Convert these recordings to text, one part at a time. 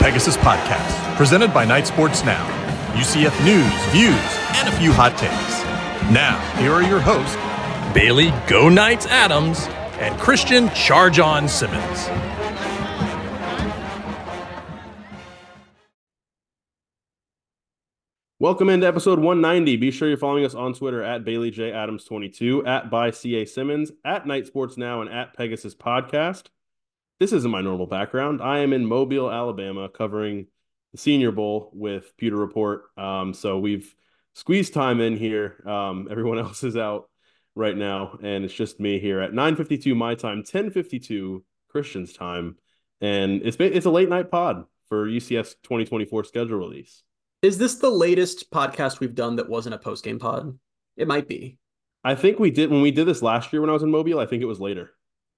Pegasus Podcast, presented by Knight Sports Now. UCF news, views, and a few hot takes. Now, here are your hosts, Bailey Go Knights Adams and Christian Charge On Simmons. Welcome into episode 190. Be sure you're following us on Twitter at Bailey J Adams 22, at by CA Simmons, at Knight Sports Now, and at Pegasus Podcast. This isn't my normal background. I am in Mobile, Alabama, covering the Senior Bowl with Pewter Report. Um, so we've squeezed time in here. Um, everyone else is out right now, and it's just me here at 9:52 my time, 10:52 Christian's time, and it's it's a late night pod for UCF's 2024 schedule release. Is this the latest podcast we've done that wasn't a post game pod? It might be. I think we did when we did this last year when I was in Mobile. I think it was later.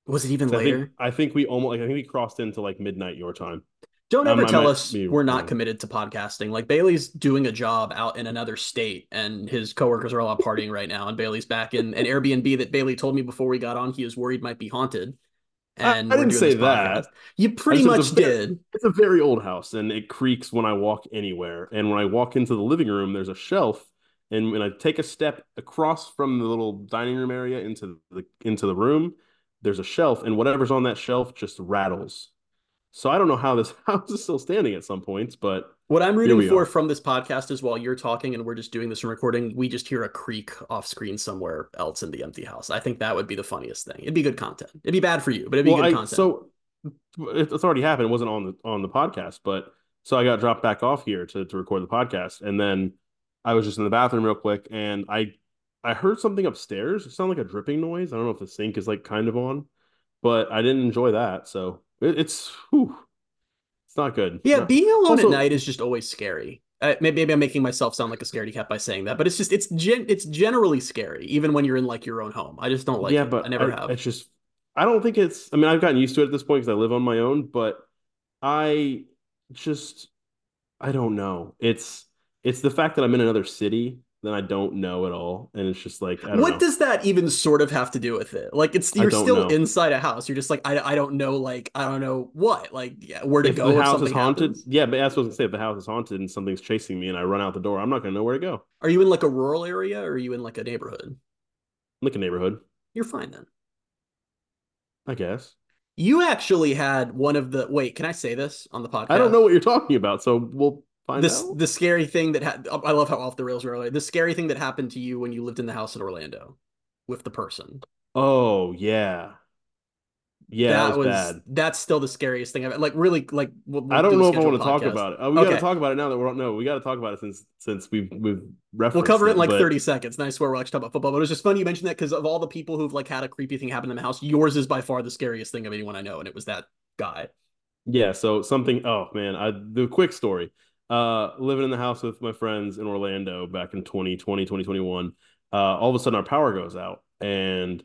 Was it even I later? think, I think we almost like I think we crossed into like midnight your time. Don't Um, ever I tell us we're not committed to podcasting. Like Bailey's doing a job out in another state, and his coworkers are all out partying right now. And Bailey's back in an Airbnb that Bailey told me before we got on he was worried might be haunted. And I we're didn't say that. You pretty much it's a very- did. It's a very old house and it creaks when I walk anywhere. And when I walk into the living room, there's a shelf. And when I take a step across from the little dining room area into the into the room, there's a shelf, and whatever's on that shelf just rattles. So I don't know how this house is still standing at some points, but What I'm rooting for are. from this podcast is while you're talking and we're just doing this and recording, we just hear a creak off screen somewhere else in the empty house. I think that would be the funniest thing. It'd be good content. It'd be bad for you, but it'd be well, good I, content. so it's already happened. It wasn't on the on the podcast, but so I got dropped back off here to to record the podcast, and then I was just in the bathroom real quick, and I I heard something upstairs. It sounded like a dripping noise. I don't know if the sink is like kind of on, but I didn't enjoy that. So it, it's whew, it's not good. Yeah, No. being alone Also- at night is just always scary. Uh, maybe, maybe I'm making myself sound like a scaredy cat by saying that, but it's just it's gen- it's generally scary, even when you're in like your own home. I just don't like yeah, it. but I never I- have. It's just I don't think it's. I mean, I've gotten used to it at this point because I live on my own, but I just I don't know. It's it's the fact that I'm in another city that I don't know at all, and it's just like I don't What know. does that even sort of have to do with it? Like it's you're still know. inside a house. You're just like I, I don't know like I don't know what like yeah, where to if go the house is haunted, happens. yeah, but that's what I was gonna say. If the house is haunted and something's chasing me and I run out the door, I'm not gonna know where to go. Are you in like a rural area or are you in like a neighborhood? Like a neighborhood, You're fine then. I guess. You actually had one of the wait, can I say this on the podcast? I don't know what you're talking about, so we'll find this out. the scary thing that had I love how off the rails we're earlier. The scary thing that happened to you when you lived in the house in Orlando with the person. Oh yeah, yeah, that, was, bad. that's still the scariest thing I've like really like we'll, we'll I don't do know if I want to talk about it. Oh, we got to talk about it now that we're no, we got to talk about it since since we've we've referenced. We'll cover it in like but 30 seconds. And I swear we're actually talk about football. But it was just funny you mentioned that because of all the people who've like had a creepy thing happen in the house, yours is by far the scariest thing of anyone I know, and it was that guy. Yeah, so something. Oh man, I the quick story. Uh, living in the house with my friends in Orlando back in 2020, 2021. Uh, all of a sudden our power goes out, and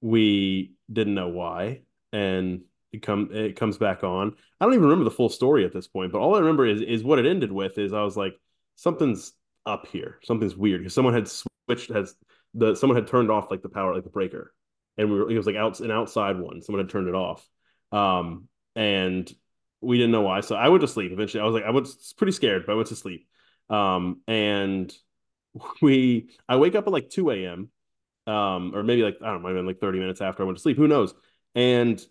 we didn't know why, and it come it comes back on. I don't even remember the full story at this point, but all I remember is is what it ended with. Is I was like, something's up here, something's weird because someone had switched has the someone had turned off like the power like the breaker, and we were it was like out an outside one. Someone had turned it off. Um, and we didn't know why. So I went to sleep eventually. I was like, I was pretty scared, but I went to sleep. Um, and we, I wake up at like 2 a.m. Um, or maybe like, I don't know, maybe like 30 minutes after I went to sleep. Who knows? And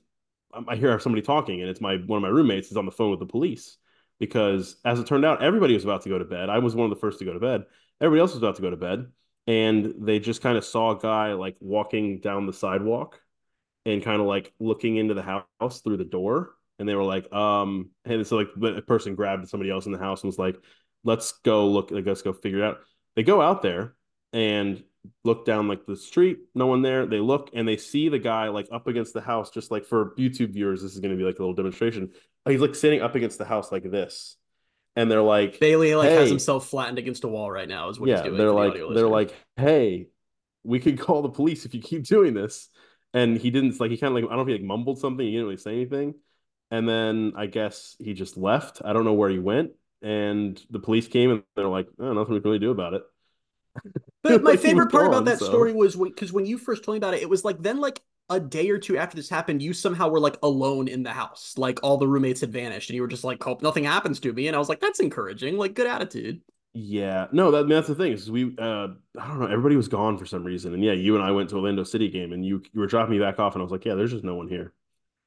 um, I hear somebody talking, and it's my one of my roommates is on the phone with the police because, as it turned out, everybody was about to go to bed. I was one of the first to go to bed. Everybody else was about to go to bed, and they just kind of saw a guy like walking down the sidewalk and kind of like looking into the house through the door. And they were like, um, and so like the person grabbed somebody else in the house and was like, let's go look, like, let's go figure it out. They go out there and look down like the street, no one there. They look and they see the guy like up against the house, just like for YouTube viewers, this is going to be like a little demonstration. He's like sitting up against the house like this. And they're like, Bailey like has himself flattened against a wall right now, is what yeah, he's doing. they're for the like, they're like, hey, we could call the police if you keep doing this. And he didn't like he kind of like I don't know if he like mumbled something. He didn't really say anything. And then I guess he just left. I don't know where he went. And the police came and they're like, oh, nothing we can really do about it. But my Like, favorite part about that so- story was because when you first told me about it, it was like then like a day or two after this happened, you somehow were like alone in the house. Like all the roommates had vanished and you were just like, hope nothing happens to me. And I was like, that's encouraging. Like good attitude. Yeah, no, that, that's the thing is we uh I don't know, everybody was gone for some reason. And yeah, you and I went to Orlando City game and you you were dropping me back off and I was like, yeah, there's just no one here.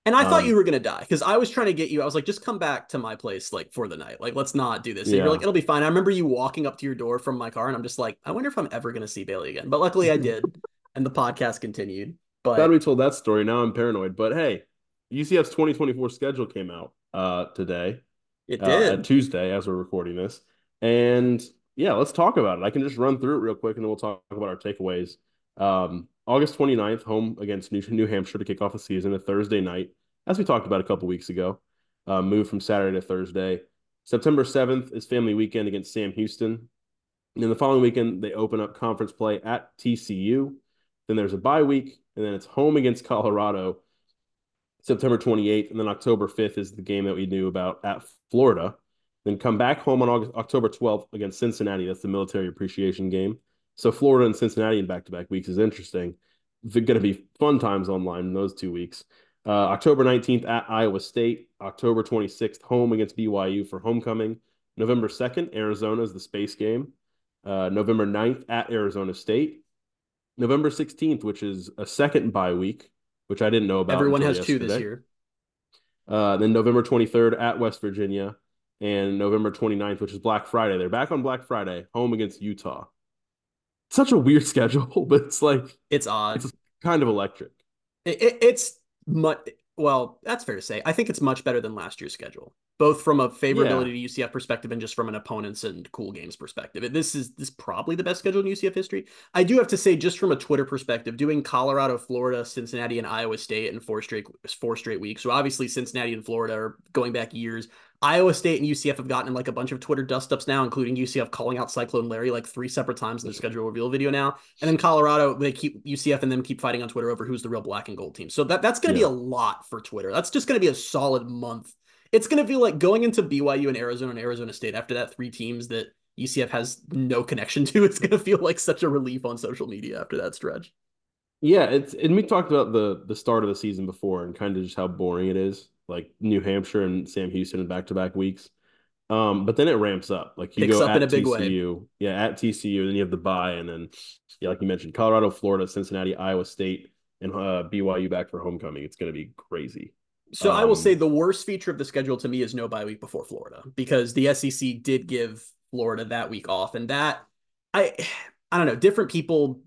And I um, thought you were gonna die because I was trying to get you. I was like, just come back to my place like for the night. Like, let's not do this. And yeah. you're like, it'll be fine. I remember you walking up to your door from my car, and I'm just like, I wonder if I'm ever gonna see Bailey again. But luckily, I did, and the podcast continued. But glad we told that story. Now I'm paranoid. But hey, UCF's 2024 schedule came out uh today. It did uh, Tuesday as we're recording this, and yeah, let's talk about it. I can just run through it real quick and then we'll talk about our takeaways. Um, August 29th, home against New, New Hampshire to kick off the season, a Thursday night, as we talked about a couple weeks ago. Uh, moved from Saturday to Thursday. September 7th is family weekend against Sam Houston. And then the following weekend, they open up conference play at TCU. Then there's a bye week, and then it's home against Colorado September 28th. And then October 5th is the game that we knew about at Florida then come back home on August, October 12th against Cincinnati. That's the military appreciation game. So Florida and Cincinnati in back-to-back weeks is interesting. It's going to be fun times online in those two weeks. Uh, October 19th at Iowa State. October 26th home against BYU for homecoming. November 2nd, Arizona is the space game. Uh, November 9th at Arizona State. November 16th, which is a second bye week, which I didn't know about. Everyone has yesterday. two this year. Uh, then November 23rd at West Virginia and November 29th, which is Black Friday. They're back on Black Friday, home against Utah. Such a weird schedule, but it's like it's odd. It's kind of electric. It, it, it's much well, that's fair to say. I think it's much better than last year's schedule, both from a favorability yeah. to UCF perspective and just from an opponents and cool games perspective. This is this is probably the best schedule in UCF history. I do have to say, just from a Twitter perspective, doing Colorado, Florida, Cincinnati, and Iowa State in four straight four straight weeks. So obviously Cincinnati and Florida are going back years. Iowa State and UCF have gotten like a bunch of Twitter dust ups now, including UCF calling out Cyclone Larry like three separate times in their schedule reveal video now. And then Colorado, they keep UCF and them keep fighting on Twitter over who's the real black and gold team. So that, that's going to yeah. be a lot for Twitter. That's just going to be a solid month. It's going to be like going into BYU and Arizona and Arizona State after that three teams that UCF has no connection to. It's going to feel like such a relief on social media after that stretch. Yeah, it's and we talked about the the start of the season before and kind of just how boring it is like New Hampshire and Sam Houston in back to back weeks. Um, but then it ramps up. Like you Picks go at TCU, way. yeah, at TCU, and then you have the bye, and then yeah, like you mentioned, Colorado, Florida, Cincinnati, Iowa State, and uh, BYU back for homecoming. It's going to be crazy. So um, I will say um, the worst feature of the schedule to me is no bye week before Florida because the SEC did give Florida that week off, and that I I don't know. Different people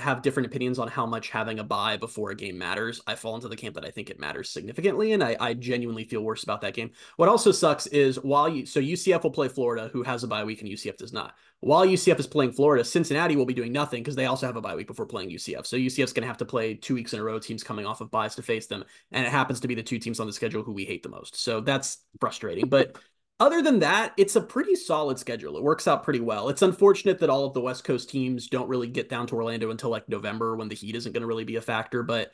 have different opinions on how much having a bye before a game matters. I fall into the camp that I think it matters significantly, and I, I genuinely feel worse about that game. What also sucks is while you so UCF will play Florida, who has a bye week, and UCF does not. While UCF is playing Florida, Cincinnati will be doing nothing because they also have a bye week before playing UCF. So UCF's going to have to play two weeks in a row, teams coming off of byes to face them, and it happens to be the two teams on the schedule who we hate the most. So that's frustrating, but other than that, it's a pretty solid schedule. It works out pretty well. It's unfortunate that all of the West Coast teams don't really get down to Orlando until like November when the heat isn't going to really be a factor. But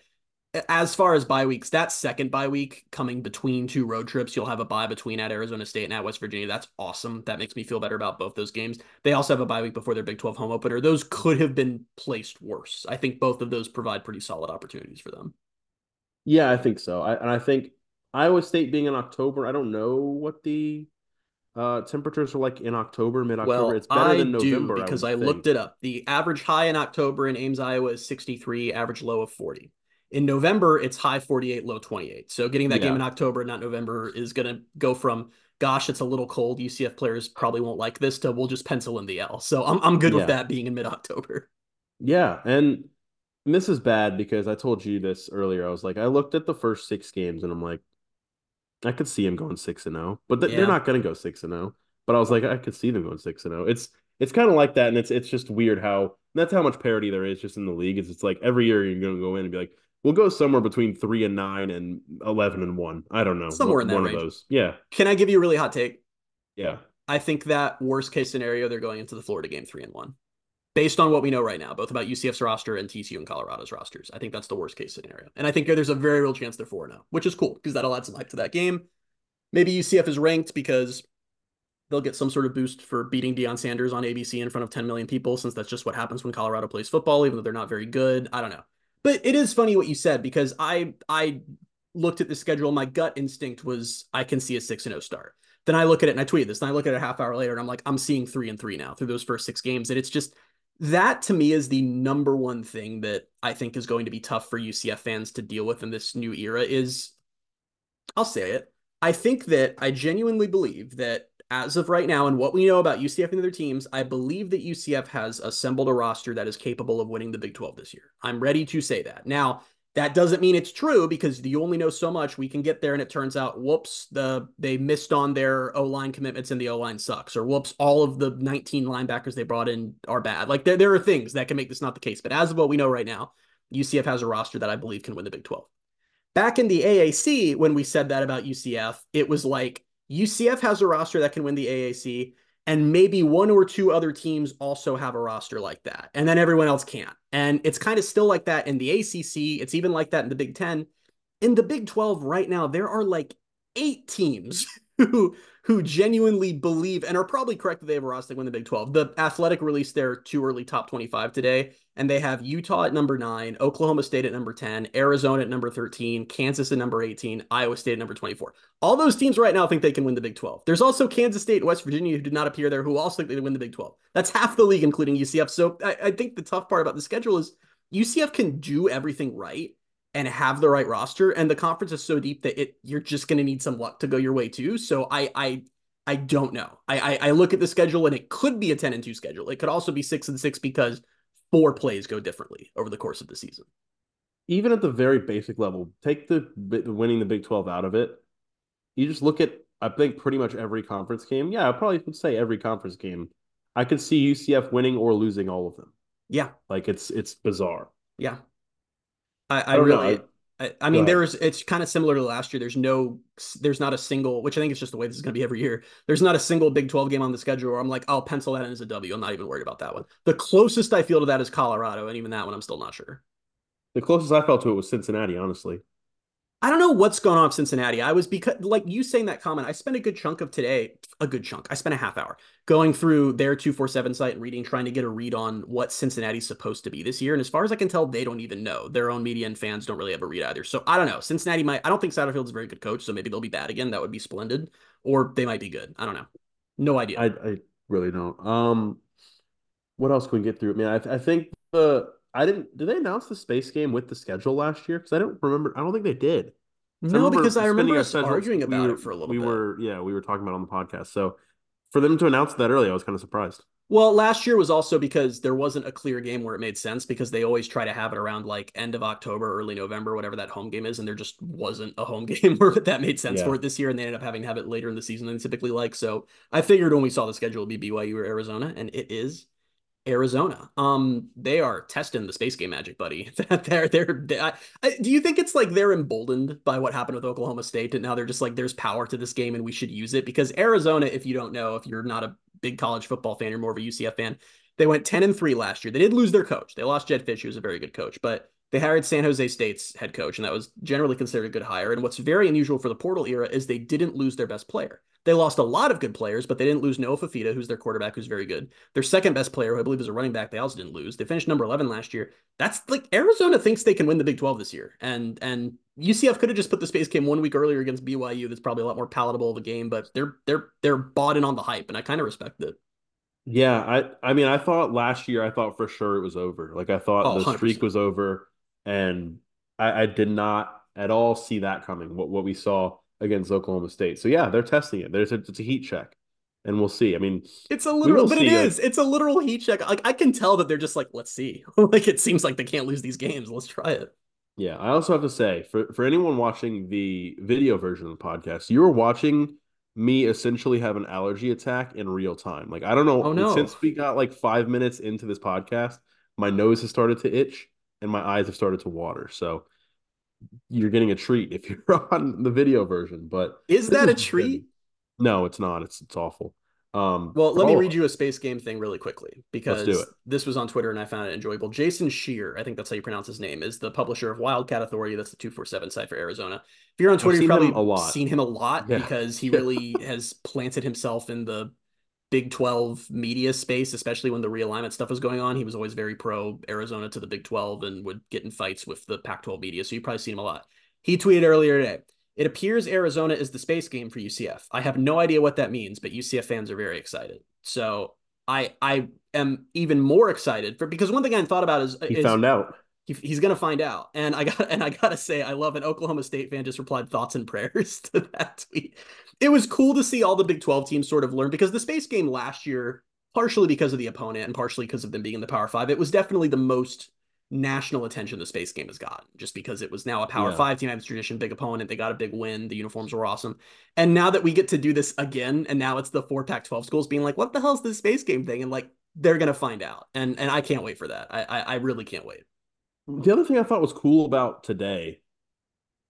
as far as bye weeks, that second bye week coming between two road trips, you'll have a bye between at Arizona State and at West Virginia. That's awesome. That makes me feel better about both those games. They also have a bye week before their Big 12 home opener. Those could have been placed worse. I think both of those provide pretty solid opportunities for them. Yeah, I think so. I, and I think Iowa State being in October, I don't know what the uh, temperatures are like in October, mid October. Well, it's better I than November. Do because I, I looked it up. The average high in October in Ames, Iowa is 63, average low of 40. In November, it's high 48, low 28. So getting that yeah. game in October, not November, is going to go from gosh, it's a little cold. UCF players probably won't like this to we'll just pencil in the L. So I'm I'm good yeah. with that being in mid October. Yeah, and this is bad because I told you this earlier. I was like, I looked at the first six games and I'm like, I could see him going six and zero, oh, but th- yeah. they're not going to go six and zero. Oh. But I was like, I could see them going six and zero. It's it's kind of like that, and it's it's just weird how that's how much parity there is just in the league. Is it's like every year you're going to go in and be like, we'll go somewhere between three and nine and eleven and one. I don't know, somewhere in that one range. of those. Yeah. Can I give you a really hot take? Yeah. I think that worst case scenario, they're going into the Florida game three and one based on what we know right now, both about UCF's roster and TCU and Colorado's rosters. I think that's the worst case scenario. And I think there's a very real chance they're 4 0, which is cool because that'll add some hype to that game. Maybe UCF is ranked because they'll get some sort of boost for beating Deion Sanders on ABC in front of 10 million people, since that's just what happens when Colorado plays football, even though they're not very good. I don't know. But it is funny what you said because I I looked at the schedule. My gut instinct was I can see a six and zero start. Then I look at it and I tweet this. Then I look at it a half hour later and I'm like, I'm seeing three and three now through those first six games. And it's just that to me is the number one thing that I think is going to be tough for UCF fans to deal with in this new era is I'll say it. I think that I genuinely believe that as of right now and what we know about UCF and other teams, I believe that UCF has assembled a roster that is capable of winning the Big 12 this year. I'm ready to say that. Now, that doesn't mean it's true because you only know so much. We can get there and it turns out, whoops, the they missed on their O line commitments and the O line sucks, or whoops, all of the 19 linebackers they brought in are bad. Like there, there are things that can make this not the case. But as of what we know right now, UCF has a roster that I believe can win the Big 12. Back in the AAC, when we said that about UCF, it was like UCF has a roster that can win the AAC and maybe one or two other teams also have a roster like that and then everyone else can't. And it's kind of still like that in the acc it's even like that in the big 10 in the big 12 right now there are like eight teams who who genuinely believe and are probably correct that they have a roster to win the Big 12. The Athletic released their too early top 25 today, and they have Utah at number nine, Oklahoma State at number 10, Arizona at number 13, Kansas at number 18, Iowa State at number 24. All those teams right now think they can win the Big 12. There's also Kansas State and West Virginia who did not appear there who also think they win the Big 12. That's half the league, including UCF. So I, I think the tough part about the schedule is UCF can do everything right and have the right roster. And the conference is so deep that it you're just going to need some luck to go your way too. So I I I don't know. I, I, I look at the schedule and it could be a ten and two schedule. It could also be six and six because four plays go differently over the course of the season. Even at the very basic level, take the winning the Big Twelve out of it. You just look at I think pretty much every conference game. Yeah, I probably would say every conference game. I could see UCF winning or losing all of them. Yeah, like it's it's bizarre. Yeah, I, I, I really. I, I mean, there's it's kind of similar to last year. There's no, there's not a single, which I think is just the way this is going to be every year. There's not a single Big 12 game on the schedule where I'm like, I'll pencil that in as a W. I'm not even worried about that one. The closest I feel to that is Colorado, and even that one, I'm still not sure. The closest I felt to it was Cincinnati, honestly. I don't know what's going on with Cincinnati. I was because like you saying that comment, I spent a good chunk of today, a good chunk. I spent a half hour going through their 247 site and reading, trying to get a read on what Cincinnati's supposed to be this year. And as far as I can tell, they don't even know. Their own media and fans don't really have a read either. So I don't know. Cincinnati might I don't think Satterfield's a very good coach, so maybe they'll be bad again. That would be splendid. Or they might be good. I don't know. No idea. I, I really don't. Um what else can we get through? I mean, I, I think the I didn't. Did they announce the space game with the schedule last year? Because I don't remember. I don't think they did. No, I because I remember us arguing about we were, it for a little we bit. We were, yeah, we were talking about on the podcast. So for them to announce that early, I was kind of surprised. Well, last year was also because there wasn't a clear game where it made sense because they always try to have it around like end of October, early November, whatever that home game is, and there just wasn't a home game where that made sense yeah. for it this year, and they ended up having to have it later in the season than typically like. So I figured when we saw the schedule, it'd be BYU or Arizona, and it is Arizona. Um, they are testing the space game magic, buddy. they're they're. They, I, I, do you think it's like they're emboldened by what happened with Oklahoma State, and now they're just like, there's power to this game, and we should use it because Arizona. If you don't know, if you're not a big college football fan, you're more of a UCF fan. They went ten and three last year. They did lose their coach. They lost Jedd Fisch, who was a very good coach, but they hired San Jose State's head coach, and that was generally considered a good hire. And what's very unusual for the portal era is they didn't lose their best player. They lost a lot of good players, but they didn't lose Noah Fifita, who's their quarterback, who's very good. Their second best player, who I believe is a running back, they also didn't lose. They finished number 11 last year. That's like Arizona thinks they can win the Big 12 this year. And and UCF could have just put the space game one week earlier against BYU. That's probably a lot more palatable of a game, but they're they're they're bought in on the hype, and I kind of respect it. Yeah, I I mean I thought last year I thought for sure it was over. Like I thought oh, the 100%. streak was over, and I, I did not at all see that coming. What what we saw against Oklahoma State. So yeah, they're testing it. There's a, it's a heat check, and we'll see. I mean, it's a literal, but it is. It's a literal heat check. Like I can tell that they're just like, let's see. like it seems like they can't lose these games. Let's try it. Yeah, I also have to say for for anyone watching the video version of the podcast, you are watching me essentially have an allergy attack in real time. Like I don't know. Oh, no. Since we got like five minutes into this podcast, my nose has started to itch and my eyes have started to water. So you're getting a treat if you're on the video version. But is that a treat? Good. No, it's not. It's it's awful. Um, well, let oh, me read you a space game thing really quickly because this was on Twitter and I found it enjoyable. Jason Scheer, I think that's how you pronounce his name, is the publisher of Wildcat Authority. That's the 247 site for Arizona. If you're on Twitter, you've probably seen him a lot yeah. because he really has planted himself in the Big 12 media space, especially when the realignment stuff was going on. He was always very pro Arizona to the Big 12 and would get in fights with the Pac 12 media. So you've probably seen him a lot. He tweeted earlier today It appears Arizona is the space game for UCF. I have no idea what that means, but UCF fans are very excited. So I I am even more excited for because one thing I thought about is he is, found out. He, he's gonna find out. And I got and I gotta say, I love an Oklahoma State fan just replied thoughts and prayers to that tweet. It was cool to see all the Big 12 teams sort of learn because the space game last year, partially because of the opponent and partially because of them being in the Power Five, it was definitely the most national attention the space game has gotten just because it was now a power Yeah. five team tradition big opponent they got a big win the uniforms were awesome and now that we get to do this again and now it's the four Pac 12 schools being like what the hell is this space game thing and like they're gonna find out and and i can't wait for that i i, I really can't wait The other thing I thought was cool about today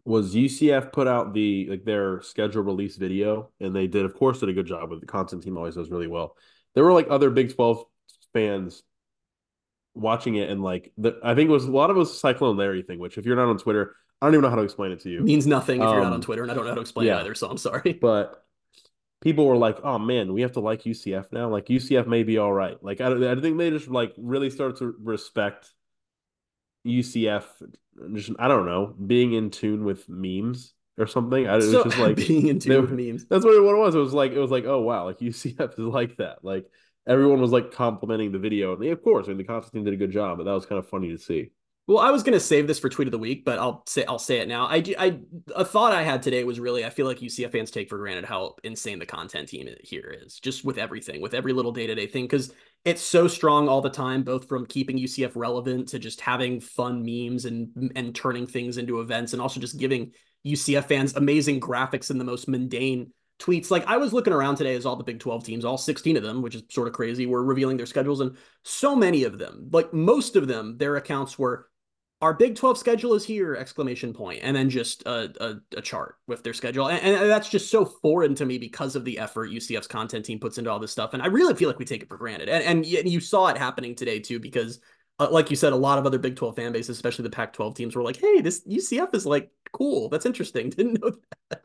was UCF put out the like their schedule release video, and they did, of course, did a good job with the content team always does really well. There were like other Big Twelve fans watching it, and like the I think it was a lot of it was Cyclone Larry thing. Which, if you're not on Twitter, I don't even know how to explain it to you. means nothing if you're not on Um, twitter and i don't know how to explain yeah. it either so i'm sorry but people were like, "Oh man, we have to like UCF now. Like UCF may be all right." Like I, don't- I think they just like really started to respect UCF. Just I don't know, being in tune with memes or something. I, it was so just like being in tune with memes that's what it, what it was. It was like it was like, oh wow, like UCF is like that. Like everyone was like complimenting the video, and they, of course, I mean the content team did a good job, but that was kind of funny to see. Well, I was gonna save this for tweet of the week, but I'll say I'll say it now. I, I a thought I had today was really I feel like UCF fans take for granted how insane the content team here is, just with everything, with every little day to day thing, because it's so strong all the time, both from keeping UCF relevant to just having fun memes and and turning things into events, and also just giving UCF fans amazing graphics in the most mundane tweets. Like I was looking around today as all the Big 12 teams, all 16 of them, which is sort of crazy, were revealing their schedules, and so many of them, like most of them, their accounts were our Big 12 schedule is here, exclamation point, and then just a, a, a chart with their schedule. And, and that's just so foreign to me because of the effort UCF's content team puts into all this stuff. And I really feel like we take it for granted. And, and you saw it happening today too, because uh, like you said, a lot of other Big 12 fan bases, especially the Pac 12 teams, were like, hey, this UCF is like cool. That's interesting. Didn't know that.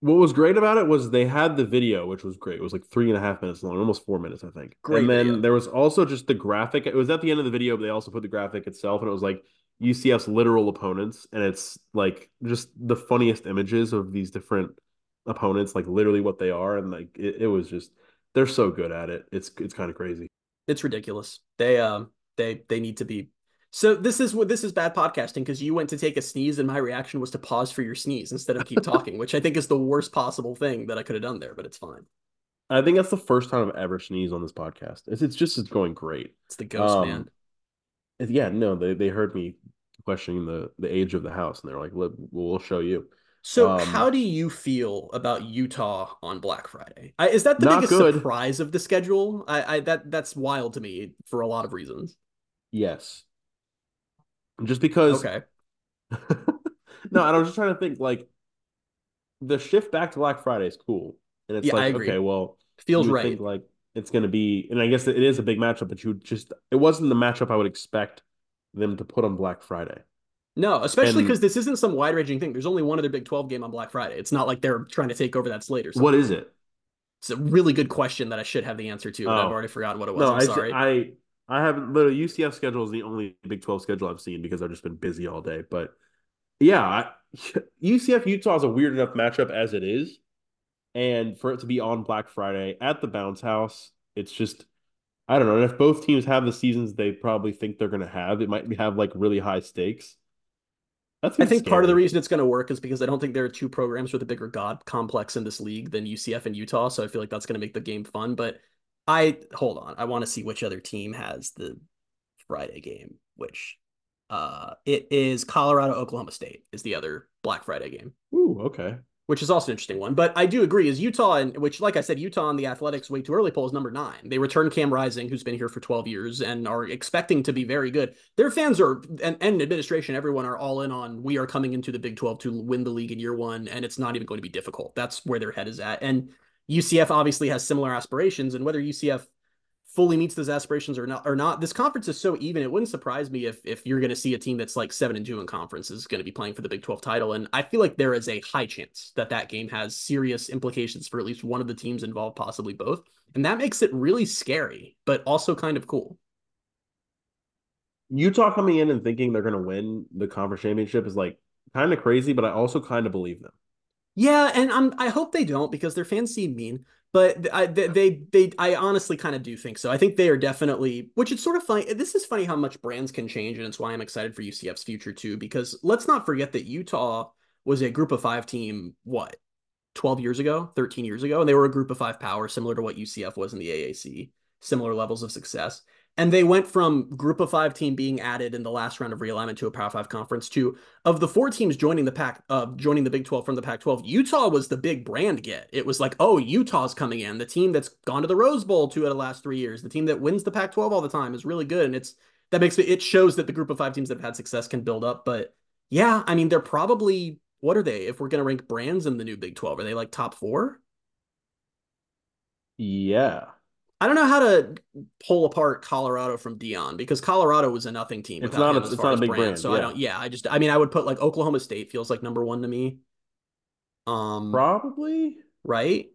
What was great about it was they had the video, which was great. It was like three and a half minutes long, almost four minutes, I think. Great and then video. there was also just the graphic. It was at the end of the video, but they also put the graphic itself, and it was like UCF's literal opponents, and it's like just the funniest images of these different opponents, like literally what they are, and like it, it was just they're so good at it. It's it's kind of crazy. It's ridiculous. They, um, they, they need to be. So this is what this is bad podcasting because you went to take a sneeze and my reaction was to pause for your sneeze instead of keep talking, which I think is the worst possible thing that I could have done there, but it's fine. I think that's the first time I've ever sneezed on this podcast. It's it's just it's going great. It's the ghost Um, man. Yeah, no, they they heard me questioning the the age of the house, and they're like, "Look, we'll show you." So um, how do you feel about Utah on Black Friday? I, is that the biggest good. surprise of the schedule? I, I that that's wild to me for a lot of reasons. Yes, just because. Okay. no, I was just trying to think like the shift back to Black Friday is cool, and it's Yeah, I like agree. okay, well, Feels you right. think, like it's going to be, and I guess it is a big matchup, but you just it wasn't the matchup I would expect them to put on Black Friday. No, especially because this isn't some wide ranging thing. There's only one other Big 12 game on Black Friday. It's not like they're trying to take over that slate or something. What is it? It's a really good question that I should have the answer to, and I've Oh. already forgotten what it was. No, I'm I, sorry. I I haven't. The UCF schedule is the only Big Twelve schedule I've seen because I've just been busy all day. But yeah, I, UCF Utah is a weird enough matchup as it is, and for it to be on Black Friday at the Bounce House, it's just I don't know. And if both teams have the seasons they probably think they're going to have, it might have like really high stakes. That's I think part of the reason it's going to work is because I don't think there are two programs with a bigger god complex in this league than UCF and Utah. So I feel like that's going to make the game fun. But I hold on, I want to see which other team has the Friday game. Which uh, it is Colorado Oklahoma State is the other Black Friday game, Ooh, okay. Which is also an interesting one. But I do agree is Utah and which, like I said, Utah on the Athletic's way too early poll is number nine. They return Cam Rising, who's been here for twelve years and are expecting to be very good. Their fans are and, and administration, everyone are all in on we are coming into the Big 12 to win the league in year one, and it's not even going to be difficult. That's where their head is at. And UCF obviously has similar aspirations, and whether UCF fully meets those aspirations or not or not. This conference is so even. It wouldn't surprise me if if you're going to see a team that's like seven and two in conference is going to be playing for the Big Twelve title. And I feel like there is a high chance that that game has serious implications for at least one of the teams involved, possibly both. And that makes it really scary, but also kind of cool. Utah coming in and thinking they're going to win the conference championship is like kind of crazy, but I also kind of believe them. Yeah, and I'm I hope they don't because their fans seem mean. But I they they, they I honestly kind of do think so. I think they are definitely, which is sort of funny. This is funny how much brands can change, and it's why I'm excited for UCF's future too. Because let's not forget that Utah was a Group of Five team. What 12 years ago, 13 years ago, and they were a Group of Five power, similar to what UCF was in the AAC. Similar levels of success. And they went from group of five team being added in the last round of realignment to a Power Five conference to of the four teams joining the pack, uh, joining the Big 12 from the Pac 12, Utah was the big brand get. It was like, oh, Utah's coming in. The team that's gone to the Rose Bowl two out of the last three years, the team that wins the Pac 12 all the time is really good. And it's that makes it, it shows that the group of five teams that have had success can build up. But yeah, I mean, they're probably, what are they? If we're to rank brands in the new Big 12, are they like top four? Yeah. I don't know how to pull apart Colorado from Deion because Colorado was a nothing team. It's not. A, it's not a big brand, brand. So yeah. I don't. Yeah, I just. I mean, I would put like Oklahoma State feels like number one to me. Um, probably right.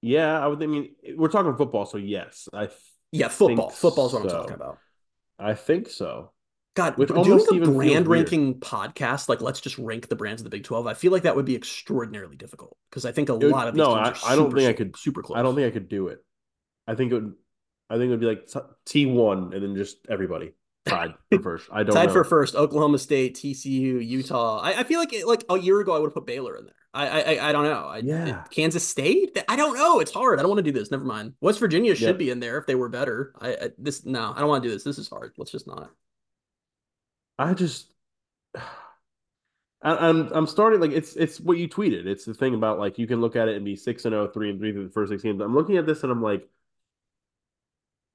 Yeah, I would. I mean, we're talking football, so yes, I. Yeah, football. Football is what. I'm talking about. I think so. God, Which doing the brand ranking podcast, like let's just rank the brands of the Big Twelve. I feel like that would be extraordinarily difficult because I think a it, lot of these no, I, I, don't think I could super close. I don't think I could do it. I think it would. I think it would be like T one and then just everybody tied for first. I don't tied know. for first. Oklahoma State, TCU, Utah. I, I feel like like a year ago I would have put Baylor in there. I I I don't know. I, yeah. Kansas State. I don't know. It's hard. I don't want to do this. Never mind. West Virginia should yep. be in there if they were better. I, I this no. I don't want to do this. This is hard. Let's just not. I just. I'm I'm starting like it's it's what you tweeted. It's the thing about like you can look at it and be six and 0, 3 and three through the first six games. I'm looking at this and I'm like,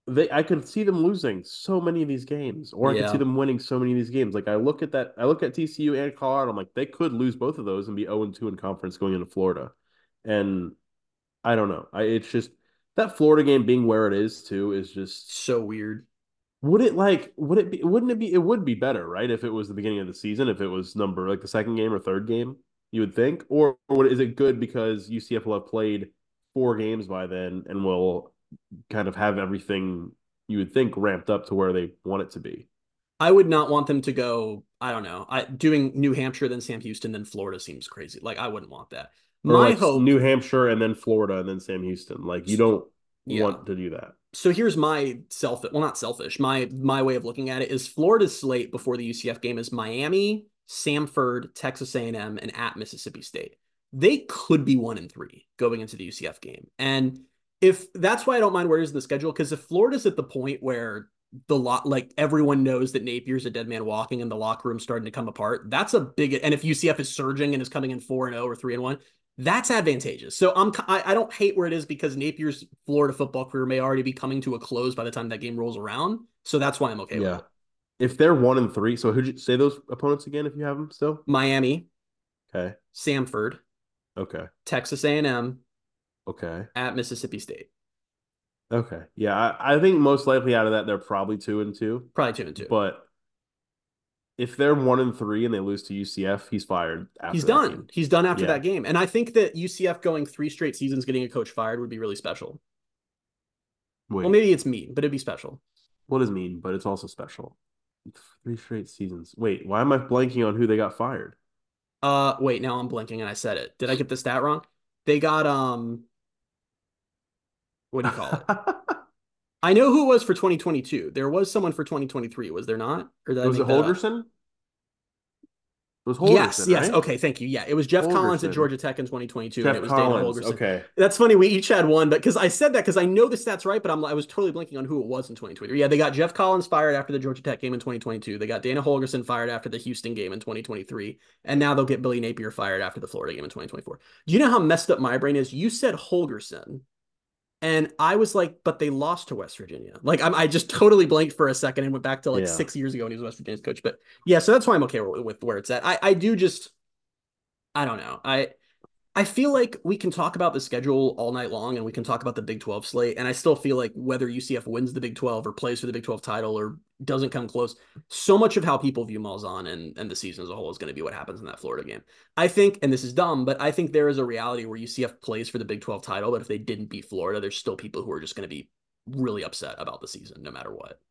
they I could see them losing so many of these games, or I yeah. could see them winning so many of these games. Like I look at that, I look at TCU and Colorado. I'm like, they could lose both of those and be 0 and 2 in conference going into Florida. And I don't know. I it's just that Florida game being where it is too is just so weird. Would it like would it be wouldn't it be it would be better, right? If it was the beginning of the season, if it was number like the second game or third game, you would think? Or, or is it good because UCF will have played four games by then and will kind of have everything you would think ramped up to where they want it to be. I would not want them to go. I don't know. I doing New Hampshire, then Sam Houston, then Florida seems crazy. Like I wouldn't want that. Or My like hope, New Hampshire, and then Florida, and then Sam Houston. Like you don't yeah. want to do that. So here's my self. Well, not selfish. My my way of looking at it is Florida's slate before the UCF game is Miami, Samford, Texas A&M, and at Mississippi State. They could be one and three going into the UCF game, and if that's why I don't mind where it is in the schedule, because if Florida's at the point where the lot like everyone knows that Napier's a dead man walking and the locker room's starting to come apart, that's a big and if UCF is surging and is coming in four and zero oh or three and one, that's advantageous. So I'm I, I don't hate where it is because Napier's Florida football career may already be coming to a close by the time that game rolls around. So that's why I'm okay yeah. with it. If they're one and three, so who'd you say those opponents again? If you have them still, Miami, okay, Samford, okay, Texas A&M, Okay. At Mississippi State. Okay. Yeah, I, I, think most likely out of that they're probably two and two. Probably two and two. But if they're one and three and they lose to UCF, he's fired. he's done. Game. He's done after yeah. that game. And I think that UCF going three straight seasons getting a coach fired would be really special. Wait. Well, maybe it's mean, but it'd be special. What is mean? But it's also special. Three straight seasons. Wait, why am I blanking on who they got fired? Uh, wait. Now I'm blanking, and I said it. Did I get the stat wrong? They got um what do you call it? I know who it was for 2022. There was someone for 2023, was there not? Or was it Holgorsen? It was Holgorsen, yes, yes. Right? Okay, thank you. Yeah, it was Geoff. Collins at Georgia Tech in 2022, Geoff and it was Collins, Dana Holgorsen. Okay, that's funny. We each had one, but because I said that because I know the stats right, but I'm I was totally blanking on who it was in 2023. Yeah, they got Geoff Collins fired after the Georgia Tech game in 2022. They got Dana Holgorsen fired after the Houston game in 2023, and now they'll get Billy Napier fired after the Florida game in 2024. Do you know how messed up my brain is? You said Holgorsen, and I was like, but they lost to West Virginia. Like I'm, I just totally blanked for a second and went back to like yeah. six years ago when he was West Virginia's coach. But yeah, so that's why I'm okay with, with where it's at. I, I do just, I don't know. I, I feel like we can talk about the schedule all night long and we can talk about the Big 12 slate. And I still feel like whether UCF wins the Big 12 or plays for the Big 12 title or doesn't come close, so much of how people view Malzahn and, and the season as a whole is going to be what happens in that Florida game. I think, and this is dumb, but I think there is a reality where UCF plays for the Big 12 title, but if they didn't beat Florida, there's still people who are just going to be really upset about the season no matter what.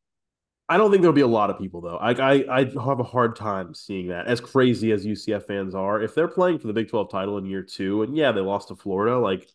I don't think there'll be a lot of people though. I, I I have a hard time seeing that. As crazy as UCF fans are, if they're playing for the Big Twelve title in year two, and yeah, they lost to Florida, like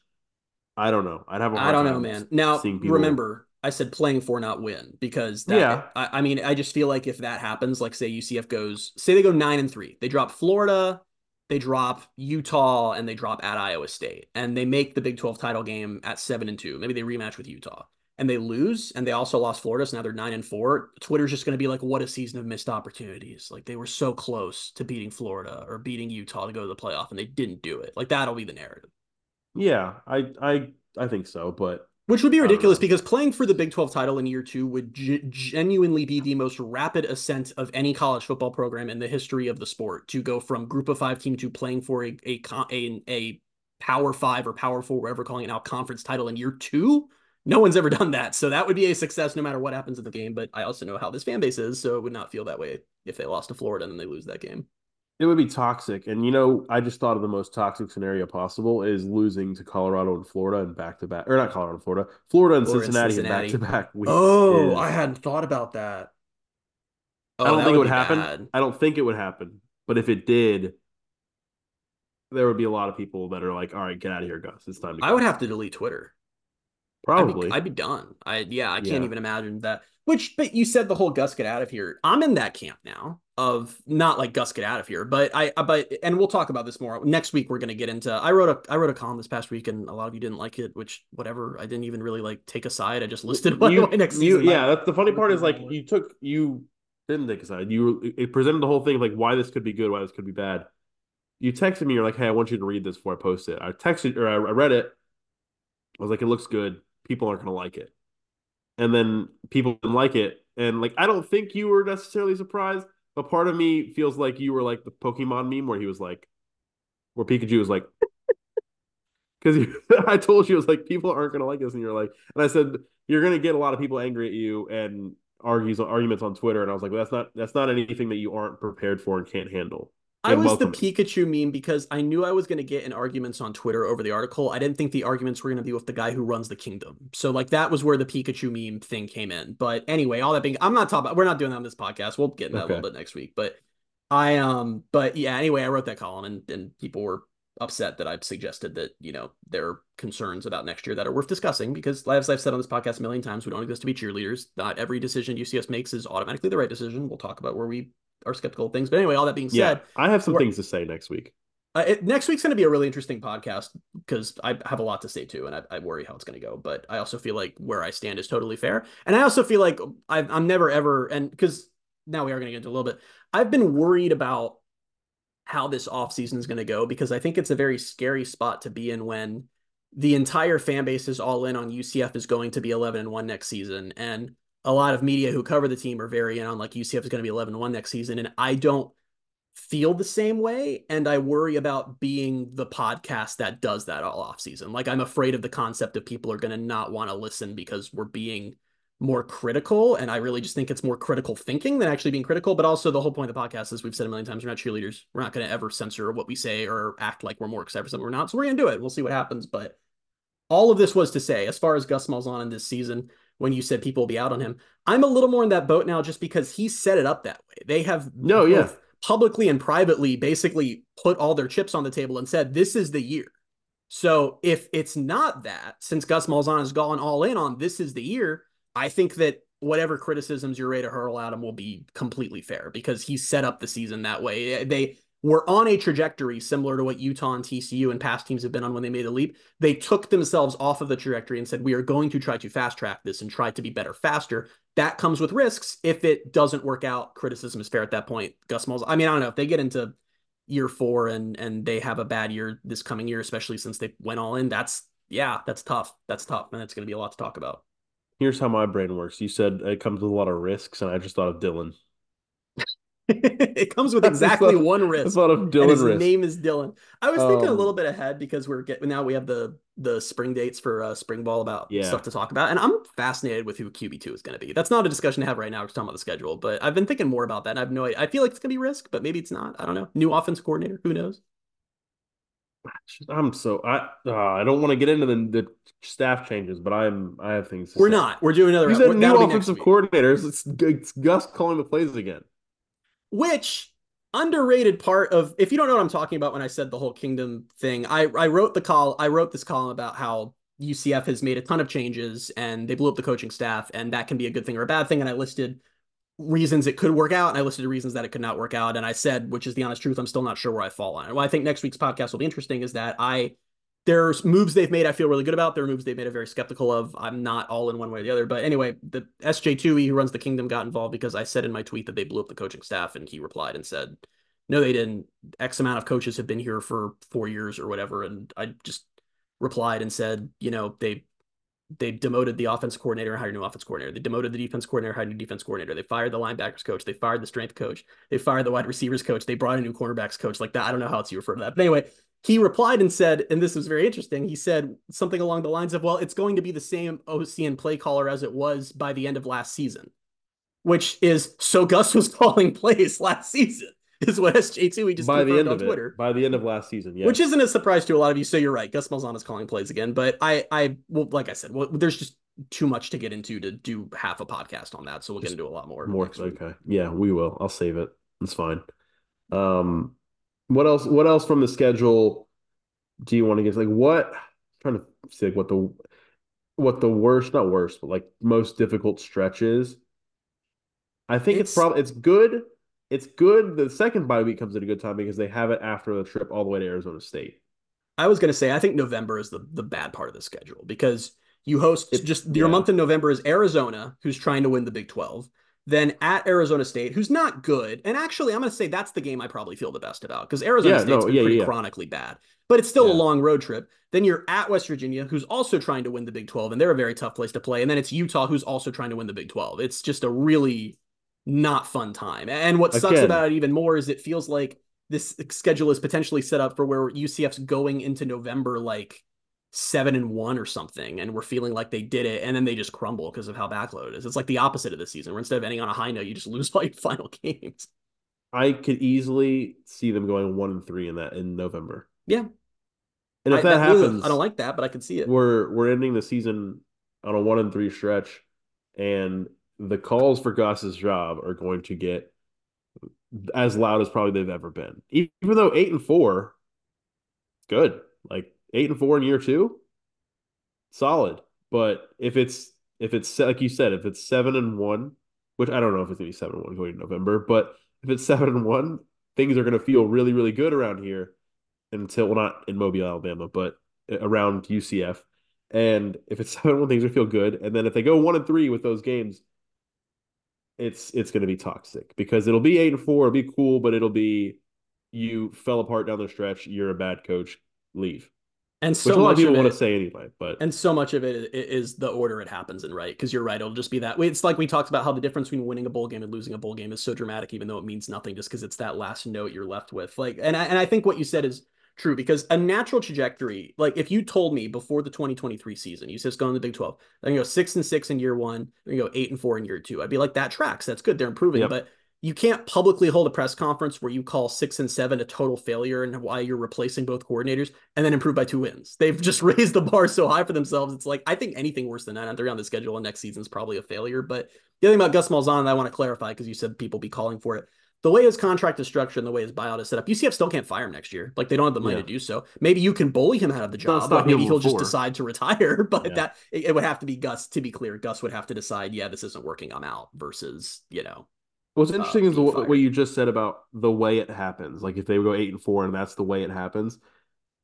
I don't know. I'd have a I don't know, man. Now remember, I said playing for not win because that, yeah. I, I mean, I just feel like if that happens, like say UCF goes, say they go nine and three, they drop Florida, they drop Utah, and they drop at Iowa State, and they make the Big Twelve title game at seven and two. Maybe they rematch with Utah and they lose and they also lost Florida. So now they're nine and four. Twitter's just going to be like, what a season of missed opportunities. Like they were so close to beating Florida or beating Utah to go to the playoff and they didn't do it. Like that'll be the narrative. Yeah, I I I think so, but which would be ridiculous because playing for the Big 12 title in year two would g- genuinely be the most rapid ascent of any college football program in the history of the sport to go from group of five team to playing for a a a, a power five or power four, whatever calling it now, conference title in year two no one's ever done that. So that would be a success no matter what happens in the game. But I also know how this fan base is, so it would not feel that way if they lost to Florida and then they lose that game. It would be toxic. And you know, I just thought of the most toxic scenario possible is losing to Colorado and Florida and back to back or not Colorado and Florida, Florida and Cincinnati, Cincinnati. and back to back weeks. Oh. I hadn't thought about that. Oh, I don't think it would happen. Bad. I don't think it would happen. But if it did, there would be a lot of people that are like, all right, get out of here, Gus. It's time to go. I would have to delete Twitter. Probably. I'd be, I'd be, done. I yeah, I can't yeah. even imagine that. Which, but you said the whole Gus get out of here. I'm in that camp now of not like Gus get out of here, but I but and we'll talk about this more next week. We're gonna get into. I wrote a I wrote a column this past week, and a lot of you didn't like it. Which whatever, I didn't even really like take a side. I just listed what you, next you, Yeah, that's the funny part is like you took you didn't take a side. You it presented the whole thing like why this could be good, why this could be bad. You texted me, you're like, hey, I want you to read this before I post it. I texted or I read it. I was like, it looks good people aren't going to like it. And then people didn't like it. And like, I don't think you were necessarily surprised, but part of me feels like you were like the Pokemon meme where he was like, where Pikachu was like, because I told you, it was like, people aren't going to like this. And you're like, and I said, you're going to get a lot of people angry at you and argues arguments on Twitter. And I was like, well, that's not, that's not anything that you aren't prepared for and can't handle. I was the Pikachu meme because I knew I was going to get in arguments on Twitter over the article. I didn't think the arguments were going to be with the guy who runs the kingdom. So like that was where the Pikachu meme thing came in. But anyway, all that being, I'm not talking. We're not doing that on this podcast. We'll get in that okay. a little bit next week. But I um, but yeah. Anyway, I wrote that column and and people were upset that I've suggested that you know there are concerns about next year that are worth discussing because as I've said on this podcast a million times, we don't exist to be cheerleaders. Not every decision UCF makes is automatically the right decision. We'll talk about where we are skeptical of things. But anyway, all that being said, yeah, I have some things to say next week. Uh, it, next week's going to be a really interesting podcast because I have a lot to say too, and I, I worry how it's going to go. But I also feel like where I stand is totally fair, and I also feel like i am never ever and because now we are going to get into a little bit. I've been worried about how this offseason is going to go because I think it's a very scary spot to be in when the entire fan base is all in on UCF is going to be 11 and 1 next season and a lot of media who cover the team are very in on like UCF is going to be 11 1 next season. And I don't feel the same way. And I worry about being the podcast that does that all off season. Like I'm afraid of the concept of people are going to not want to listen because we're being more critical. And I really just think it's more critical thinking than actually being critical. But also the whole point of the podcast, is we've said a million times, we're not cheerleaders. We're not going to ever censor what we say or act like we're more excited for something we're not. So we're going to do it. We'll see what happens. But all of this was to say, as far as Gus Malzahn in this season, when you said people will be out on him. I'm a little more in that boat now just because he set it up that way. They have no, yeah, publicly and privately basically put all their chips on the table and said this is the year. So if it's not that, since Gus Malzahn has gone all in on this is the year, I think that whatever criticisms you're ready to hurl at him will be completely fair because he set up the season that way. They were on a trajectory similar to what Utah and TCU and past teams have been on when they made the leap. They took themselves off of the trajectory and said, we are going to try to fast track this and try to be better faster. That comes with risks. If it doesn't work out, criticism is fair at that point. Gus Malls, I mean, I don't know if they get into year four and and they have a bad year this coming year, especially since they went all in. That's yeah, that's tough. That's tough, and it's going to be a lot to talk about. Here's how my brain works. You said it comes with a lot of risks, and I just thought of Dylan. it comes with exactly one risk. That's a lot of Dylan his risk. name is Dylan. I was thinking a Um, little bit ahead because we're getting now we have the the spring dates for uh, spring ball about Yeah. stuff to talk about, and I'm fascinated with who QB two is going to be. That's not a discussion to have right now. We're talking about the schedule, but I've been thinking more about that. And I have no idea. I feel like it's going to be risk, but maybe it's not. I don't know. New offense coordinator. Who knows? I'm so I uh, I don't want to get into the, the staff changes, but I'm I have things. To We're say. not. We're doing another. You said new offensive coordinators. It's, it's Gus calling the plays again. Which underrated part of if you don't know what I'm talking about when I said the whole kingdom thing, I I wrote the call I wrote this column about how UCF has made a ton of changes and they blew up the coaching staff and that can be a good thing or a bad thing and I listed reasons it could work out and I listed reasons that it could not work out and I said which is the honest truth I'm still not sure where I fall on it. Well, I think next week's podcast will be interesting is that I there's moves they've made I feel really good about. There are moves they've made I'm very skeptical of. I'm not all in one way or the other. But anyway, the SJ2E who runs the kingdom got involved because I said in my tweet that they blew up the coaching staff and he replied and said, No, they didn't. X amount of coaches have been here for four years or whatever. And I just replied and said, you know, they they demoted the offense coordinator and hired a new offense coordinator. They demoted the defense coordinator, hired a new defense coordinator. They fired the linebackers coach. They fired the strength coach. They fired the wide receivers coach. They brought a new cornerbacks coach. Like that. I don't know how else you refer to that. But anyway, he replied and said, and this was very interesting. He said something along the lines of, well, it's going to be the same OC and play caller as it was by the end of last season, which is so Gus was calling plays last season, is what SJ2 he just by the end on of Twitter. it, by the end of last season, yeah. Which isn't a surprise to a lot of you. So you're right. Gus Malzahn is calling plays again, but I, I, well, like I said, well, there's just too much to get into to do half a podcast on that. So we'll get into a lot more. more next week. okay. Yeah, we will. I'll save it. It's fine. Um, what else? What else from the schedule do you want to get? Like what? trying to see like what the what the worst, not worst, but like most difficult stretch is. I think it's, It's- probably it's good. It's good. The second bye week comes at a good time because they have it after the trip all the way to Arizona State. I was going to say, I think November is the, the bad part of the schedule because you host It- just your yeah. month in November is Arizona, who's trying to win the Big 12. Then at Arizona State, who's not good. And actually, I'm going to say that's the game I probably feel the best about because Arizona Yeah, State's no, been yeah, pretty yeah. chronically bad, but it's still a long road trip. Then you're at West Virginia, who's also trying to win the Big 12, and they're a very tough place to play. And then it's Utah, who's also trying to win the Big 12. It's just a really not fun time. And what sucks Again- about it even more is it feels like this schedule is potentially set up for where UCF's going into November like seven and one or something, and we're feeling like they did it, and then they just crumble because of how backloaded is. It's like the opposite of the season, where instead of ending on a high note, you just lose all your final games. I could easily see them going one and three in that in November. Yeah. And if I, that, ugh, happens, I don't like that, but I can see it. we're we're ending the season on a one and three stretch, and the calls for Gus's job are going to get as loud as probably they've ever been. Even though eight and four, good. Like eight and four in year two, solid. But if it's if it's like you said, if it's seven and one, which I don't know if it's gonna be seven and one going to November, but if it's seven and one, things are gonna feel really really good around here until well not in Mobile, Alabama, but around UCF. And if it's seven and one, things will feel good. And then if they go one and three with those games, it's it's going to be toxic because it'll be eight and four. It'll be cool, but it'll be you fell apart down the stretch. You're a bad coach. Leave. And Which so a lot of much people of want to say anyway. But and so much of it is the order it happens in, right? Because you're right, it'll just be that. It's like we talked about how the difference between winning a bowl game and losing a bowl game is so dramatic, even though it means nothing, just because it's that last note you're left with. Like, and I, and I think what you said is true because a natural trajectory, like if you told me before the 2023 season, you said it's going to the Big 12, then you go six and six in year one, then you go eight and four in year two, I'd be like, that tracks. That's good. They're improving, Yep. but you can't publicly hold a press conference where you call six and seven a total failure and why you're replacing both coordinators and then improve by two wins. They've just raised the bar so high for themselves. It's like I think anything worse than that on three on the schedule and next season is probably a failure. But the other thing about Gus Malzahn that I want to clarify because you said people be calling for it. The way his contract is structured and the way his buyout is set up, UCF still can't fire him next year. Like they don't have the money Yeah. to do so. Maybe you can bully him out of the job. Like maybe he'll just decide to retire. But Yeah. that it, it would have to be Gus. To be clear, Gus would have to decide, yeah, this isn't working. I'm out. Versus, you know, what's uh, interesting is being the, fired. what you just said about the way it happens. Like if they go eight and four and that's the way it happens.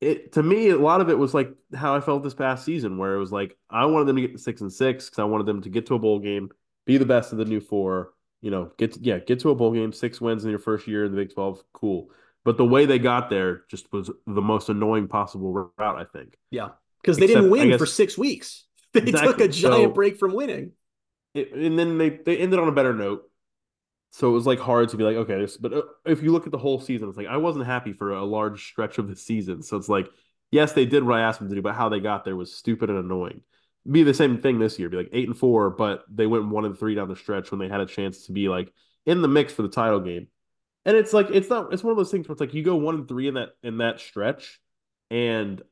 It to me, a lot of it was like how I felt this past season, where it was like I wanted them to get to six and six because I wanted them to get to a bowl game, be the best of the new four. You know, get to, yeah, get to a bowl game, six wins in your first year in the Big Twelve, cool. But the way they got there just was the most annoying possible route, I think. yeah, because they Except, didn't win guess- for six weeks. They took a giant So- break from winning. It, and then they they ended on a better note. So it was like hard to be like, okay, this, but uh, if you look at the whole season, it's like I wasn't happy for a large stretch of the season. So it's like, yes, they did what I asked them to do, but how they got there was stupid and annoying. Be the same thing this year, be like eight and four, but they went one and three down the stretch when they had a chance to be like in the mix for the title game. And it's like it's not it's one of those things where it's like you go one and three in that in that stretch, and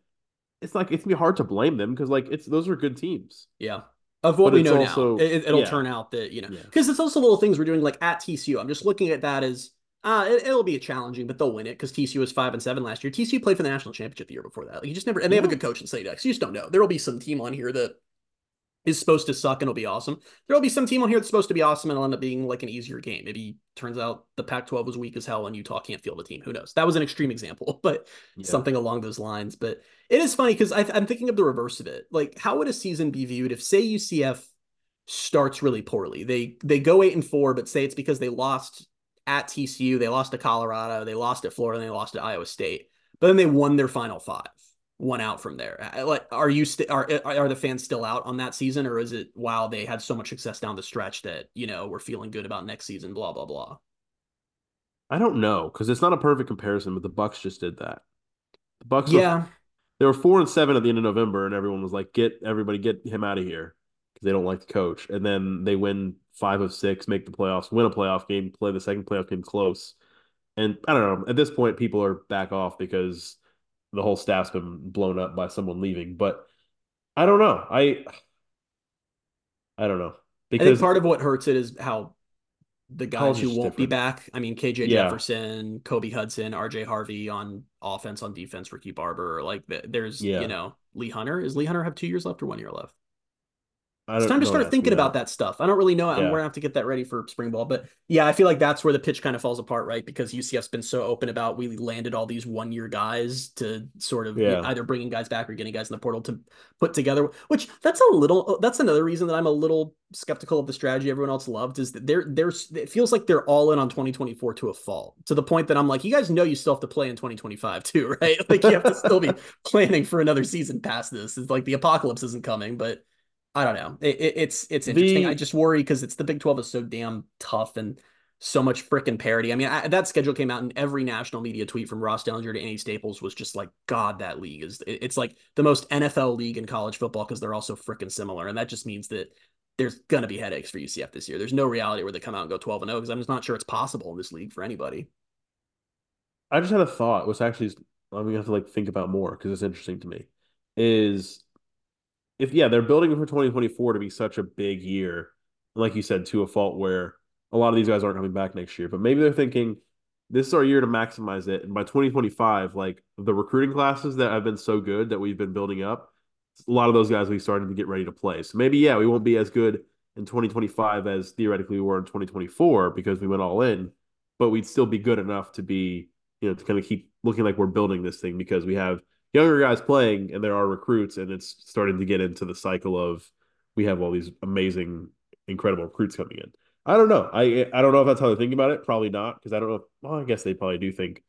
it's like it's gonna be hard to blame them because like it's those are good teams. Yeah of what but we know also, now. It, will yeah. turn out that you know because yeah. it's also little things we're doing like at TCU. I'm just looking at that as uh, it, will be challenging, but they'll win it because TCU was five and seven last year. TCU played for the national championship the year before that. Like, you just never, and they yeah. have a good coach in Slade X. You just don't know. There will be some team on here that is supposed to suck and it'll be awesome. There will be some team on here that's supposed to be awesome and it'll end up being like an easier game. Maybe turns out the Pac-12 was weak as hell and Utah can't field a team. Who knows? That was an extreme example, but yeah. something along those lines. But it is funny because I'm thinking of the reverse of it. Like, how would a season be viewed if, say, UCF starts really poorly. They they go eight and four, but say it's because they lost at TCU, they lost to Colorado, they lost at Florida, they lost to Iowa State. But then they won their final five, one out from there. Like, are you st- are are the fans still out on that season, or is it wow they had so much success down the stretch that you know we're feeling good about next season? Blah blah blah. I don't know because it's not a perfect comparison, but the Bucks just did that. The Bucks, yeah, were, they were four and seven at the end of November, and everyone was like, "Get everybody, get him out of here." because they don't like the coach. And then they win five of six, make the playoffs, win a playoff game, play the second playoff game close. And I don't know. At this point, people are back off because the whole staff's been blown up by someone leaving. But I don't know. I I don't know. Because I think part of what hurts it is how the guys who won't different. be back. I mean, KJ yeah. Jefferson, Kobe Hudson, RJ Harvey on offense, on defense, Ricky Barber. Like there's, yeah. you know, Lee Hunter. Is Lee Hunter have two years left or one year left? It's time to start thinking about that stuff. I don't really know. Yeah. We're gonna have to get that ready for spring ball, but yeah, I feel like that's where the pitch kind of falls apart, right? Because UCF's been so open about we landed all these one year guys to sort of yeah. either bringing guys back or getting guys in the portal to put together. Which that's a little. Uh, that's another reason that I'm a little skeptical of the strategy everyone else loved is that they're there's it feels like they're all in on 2024 to a fault to the point that I'm like, you guys know you still have to play in 2025 too, right? Like you have to still be planning for another season past this. It's like the apocalypse isn't coming, but I don't know. It, it, it's it's interesting. The, I just worry because it's the Big Twelve is so damn tough and so much freaking parity. I mean, I, that schedule came out, and every national media tweet from Ross Dellenger to Andy Staples was just like, "God, that league is it, it's like the most NFL league in college football because they're all so freaking similar." And that just means that there's gonna be headaches for UCF this year. There's no reality where they come out and go 12 and 0 because I'm just not sure it's possible in this league for anybody. I just had a thought, which actually I'm gonna have to like think about more because it's interesting to me. Is if yeah, they're building for 2024 to be such a big year, like you said, to a fault where a lot of these guys aren't coming back next year. But maybe they're thinking this is our year to maximize it. And by 2025, like the recruiting classes that have been so good that we've been building up, a lot of those guys we started to get ready to play. So maybe yeah, we won't be as good in 2025 as theoretically we were in 2024 because we went all in, but we'd still be good enough to be, you know, to kind of keep looking like we're building this thing because we have younger guys playing and there are recruits and it's starting to get into the cycle of we have all these amazing incredible recruits coming in. I don't know. I i don't know if that's how they're thinking about it. Probably not because i don't know well i guess they probably do think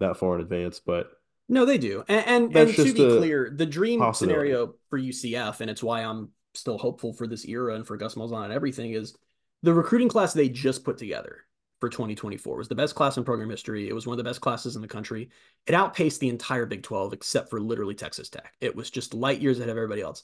that far in advance but no they do. And and, and to be clear the dream scenario for ucf and it's why i'm still hopeful for this era and for gus malzahn and everything is the recruiting class they just put together for 2024. It was the best class in program history. It was one of the best classes in the country. It outpaced the entire Big 12 except for literally Texas Tech. It was just light years ahead of everybody else.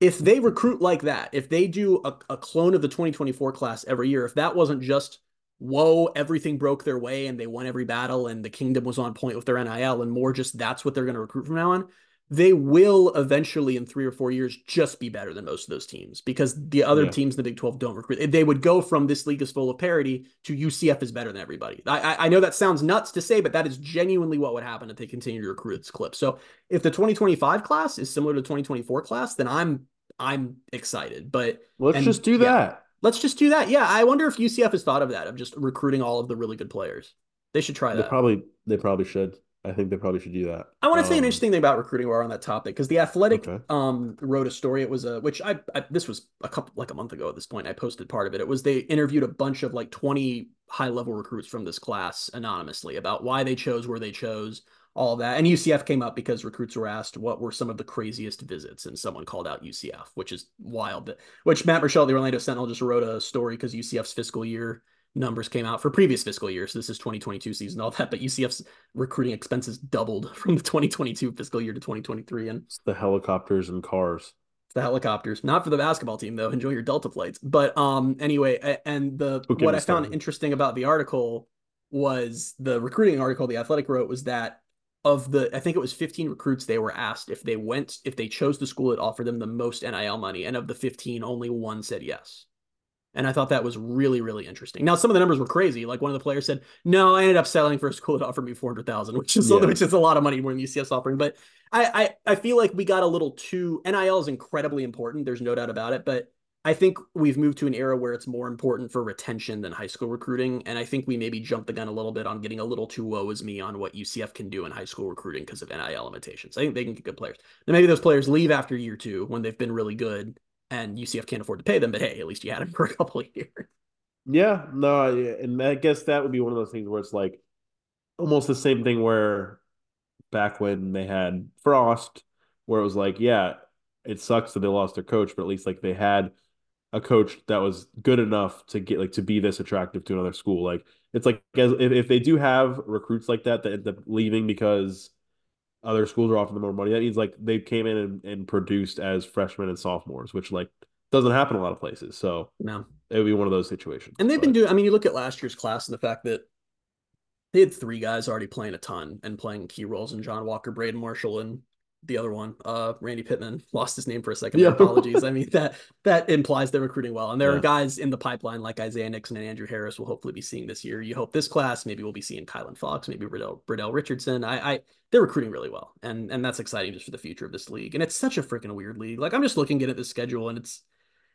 If they recruit like that, if they do a, a clone of the 2024 class every year, if that wasn't just whoa, everything broke their way and they won every battle and the kingdom was on point with their NIL and more just that's what they're going to recruit from now on, they will eventually in three or four years just be better than most of those teams because the other yeah. teams in the Big 12 don't recruit. They would go from this league is full of parity to UCF is better than everybody. I, I know that sounds nuts to say, but that is genuinely what would happen if they continue to recruit this clip. So if the 2025 class is similar to the 2024 class, then I'm I'm excited. But let's and, just do yeah, that. Let's just do that. Yeah, I wonder if UCF has thought of that of just recruiting all of the really good players. They should try that. They probably they probably should. I think they probably should do that. I want to um, say an um, interesting thing about recruiting while we're on that topic because the Athletic okay. um, wrote a story. It was a which I, I, this was a couple like a month ago at this point. I posted part of it. It was they interviewed a bunch of like twenty high level recruits from this class anonymously about why they chose where they chose all that. And UCF came up because recruits were asked what were some of the craziest visits, and someone called out UCF, which is wild. Which Matt Murschel, the Orlando Sentinel, just wrote a story because UCF's fiscal year numbers came out for previous fiscal years. So this is 2022 season, all that. But UCF's recruiting expenses doubled from the 2022 fiscal year to 2023. And it's the helicopters and cars. The helicopters, not for the basketball team though. Enjoy your Delta flights. But um, anyway, and the what I found interesting about the article was the recruiting article the Athletic wrote was that of the I think it was 15 recruits they were asked if they went if they chose the school that offered them the most NIL money and of the 15 only one said yes. And I thought that was really, really interesting. Now, some of the numbers were crazy. Like one of the players said, "No, I ended up selling for a school that offered me four hundred thousand, which is yeah. which is a lot of money more than UCF's offering." But I, I, I feel like we got a little too. NIL is incredibly important. There's no doubt about it. But I think we've moved to an era where it's more important for retention than high school recruiting. And I think we maybe jumped the gun a little bit on getting a little too woe is me on what UCF can do in high school recruiting because of NIL limitations. I think they can get good players. Now, maybe those players leave after year two when they've been really good and UCF can't afford to pay them, but hey, at least you had them for a couple of years. Yeah, no, and I guess that would be one of those things where it's like almost the same thing where back when they had Frost, where it was like, yeah, it sucks that they lost their coach, but at least like they had a coach that was good enough to get like to be this attractive to another school. Like it's like if, if they do have recruits like that that end up leaving because other schools are offering them more money. That means like they came in and, and produced as freshmen and sophomores, which like doesn't happen a lot of places. So no, it would be one of those situations. And they've but. been doing. I mean, you look at last year's class and the fact that they had three guys already playing a ton and playing key roles in John Walker, Braden Marshall, and the other one, uh, Randy Pittman, lost his name for a second. Yeah. Apologies. I mean that that implies they're recruiting well, and there yeah. are guys in the pipeline like Isaiah Nixon and Andrew Harris. We'll hopefully be seeing this year. You hope this class, maybe we'll be seeing Kylan Fox, maybe Bradell Richardson. I, I, they're recruiting really well, and and that's exciting just for the future of this league. And it's such a freaking weird league. Like I'm just looking at the schedule, and it's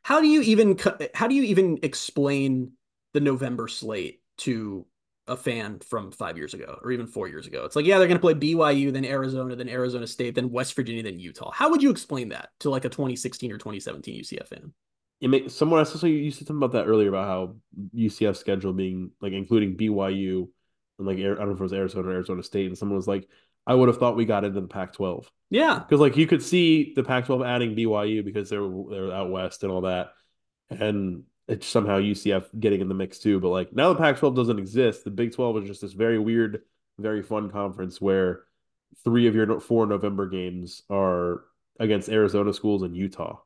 how do you even how do you even explain the November slate to a fan from five years ago or even four years ago. It's like, yeah, they're going to play BYU, then Arizona, then Arizona State, then West Virginia, then Utah. How would you explain that to like a 2016 or 2017 UCF fan? It make someone else. So you said something about that earlier about how UCF schedule being like including BYU and like I don't know if it was Arizona or Arizona State, and someone was like, I would have thought we got into the Pac-12. Yeah, because like you could see the Pac-12 adding BYU because they're they're out west and all that, and it's somehow UCF getting in the mix too. But like now the Pac 12 doesn't exist. The Big 12 is just this very weird, very fun conference where three of your four November games are against Arizona schools and Utah.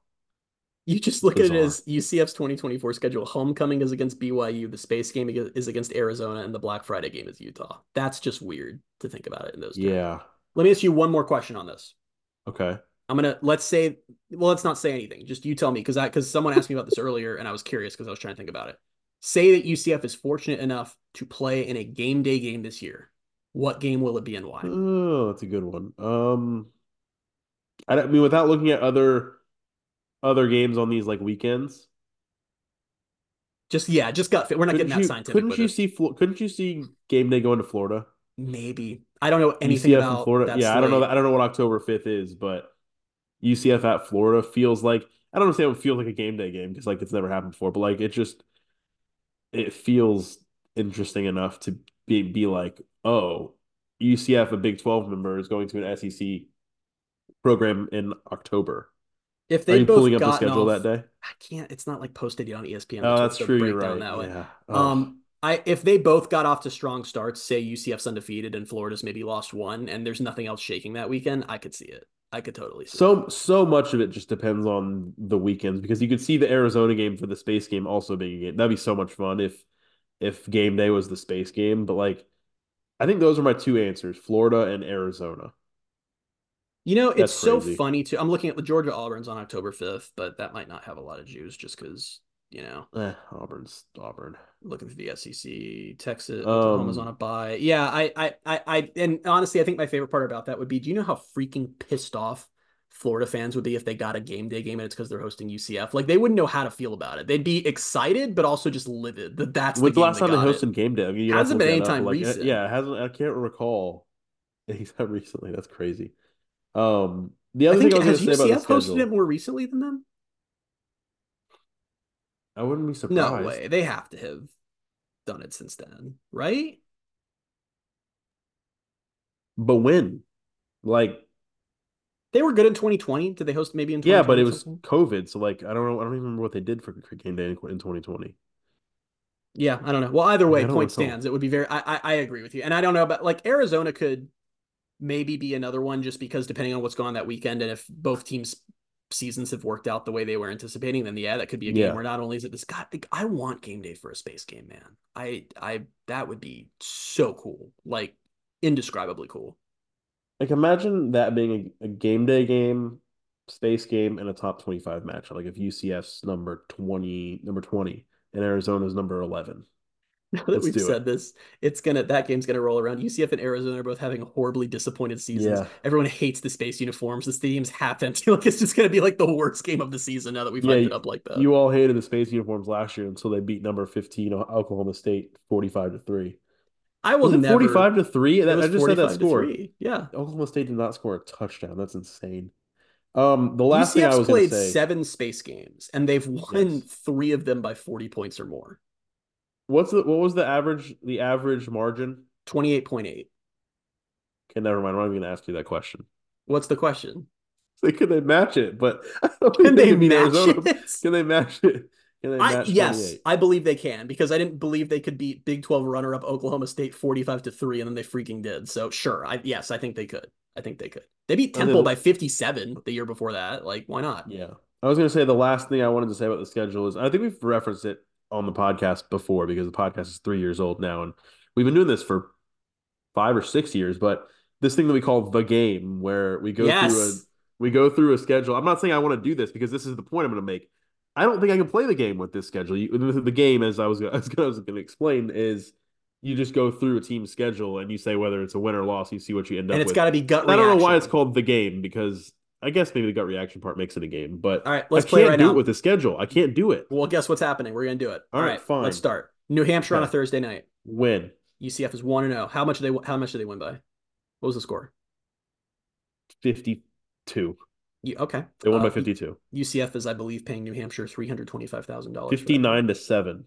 You just look Bizarre. at it as UCF's 2024 schedule. Homecoming is against BYU, the space game is against Arizona, and the Black Friday game is Utah. That's just weird to think about it in those terms. Yeah. Let me ask you one more question on this. Okay. I'm gonna let's say well let's not say anything. Just you tell me because I because someone asked me about this earlier and I was curious because I was trying to think about it. Say that UCF is fortunate enough to play in a game day game this year. What game will it be and why? Oh, that's a good one. Um, I, I mean, without looking at other other games on these like weekends. Just yeah, just got fit. We're not couldn't getting that scientific. Couldn't you see? Couldn't you see game day going to Florida? Maybe I don't know anything UCF about Florida. Yeah, I don't know. I don't know what October fifth is, but UCF at Florida feels like I don't understand what feels like a game day game because like it's never happened before, but like it just it feels interesting enough to be be like, oh, UCF, a Big Twelve member, is going to an SEC program in October. If they Are you pulling up the schedule off, that day, I can't. It's not like posted on ESPN. Oh, that's true. You're right. That way. Yeah. Oh. Um, I if they both got off to strong starts, say UCF's undefeated and Florida's maybe lost one, and there's nothing else shaking that weekend, I could see it. I could totally see. So that. so much of it just depends on the weekends because you could see the Arizona game for the space game also being a game. That'd be so much fun if if game day was the space game. But like, I think those are my two answers: Florida and Arizona. You know, That's it's crazy. so funny too. I'm looking at the Georgia Auburn's on October 5th, but that might not have a lot of Jews just because you know. Eh, Auburn's Auburn. Looking for the SEC, Texas, um, Oklahoma's on a bye. Yeah, I, I, I, I, and honestly, I think my favorite part about that would be: Do you know how freaking pissed off Florida fans would be if they got a game day game and it's because they're hosting UCF? Like they wouldn't know how to feel about it. They'd be excited, but also just livid that that's When's the, the last time they hosted it. game day? I mean, hasn't been anytime like, recent. Yeah, it hasn't. I can't recall. He's recently. That's crazy. Um, the other I think, thing I was has UCF hosted it more recently than them? I wouldn't be surprised. No way. They have to have done it since then, right? But when? Like they were good in 2020. Did they host maybe in Yeah, but it was COVID, so like I don't know. I don't even remember what they did for game day in, in 2020. Yeah, I don't know. Well, either way, point stands. It would be very. I, I I agree with you, and I don't know about like Arizona could maybe be another one just because depending on what's going on that weekend, and if both teams' seasons have worked out the way they were anticipating, then yeah, that could be a game where not only is it this God, I want game day for a space game, man. I I that would be so cool, like indescribably cool. Like imagine that being a, a game day game, space game, and a top twenty-five matchup. Like if UCF's number twenty, number twenty, and Arizona's number eleven. Now that Let's we've said this, it's gonna that game's gonna roll around. UCF and Arizona are both having horribly disappointed seasons. Yeah. Everyone hates the space uniforms. The stadium's half empty. Like it's just gonna be like the worst game of the season now that we've Yeah, it up like that. You all hated the space uniforms last year until they beat number fifteen Oklahoma State forty-five to three. I will Was it never. forty-five to three? it That, I just said that score. Yeah. Oklahoma State did not score a touchdown. That's insane. Um, the last thing I was played say. seven space games and they've won Yes. three of them by 40 points or more. What's the what was the average the average margin? 28.8. Okay, never mind. I'm not even going to ask you that question. What's the question? They could they match it, but Can think they match Arizona. it? Can they match it? Can they I, match yes, I believe they can because I didn't believe they could beat Big 12 runner-up Oklahoma State 45 to 3 and then they freaking did. So sure, I yes, I think they could. I think they could. They beat Temple then- by 57 the year before that. Like why not? Yeah. I was going to say the last thing I wanted to say about the schedule is I think we've referenced it on the podcast before because the podcast is three years old now. And we've been doing this for five or six years. But this thing that we call the game, where we go through a we go through a schedule. I'm not saying I want to do this because this is the point I'm going to make. I don't think I can play the game with this schedule. You, the game, as I was, as I was going to explain, is you just go through a team schedule and you say whether it's a win or loss. You see what you end up with And it's got to be gut I don't know why it's called the game because I guess maybe the gut reaction part makes it a game, but All right, I let's can't play right do now. it with the schedule. I can't do it. Well, guess what's happening? We're going to do it. All All right, right, fine. Let's start. New Hampshire on a Thursday night. Win UCF is 1 and 0. How much do they how much do they win by? What was the score? 52. You, okay. They won by Uh, 52. UCF is, I believe, paying New Hampshire three hundred twenty-five thousand dollars. 59 to 7.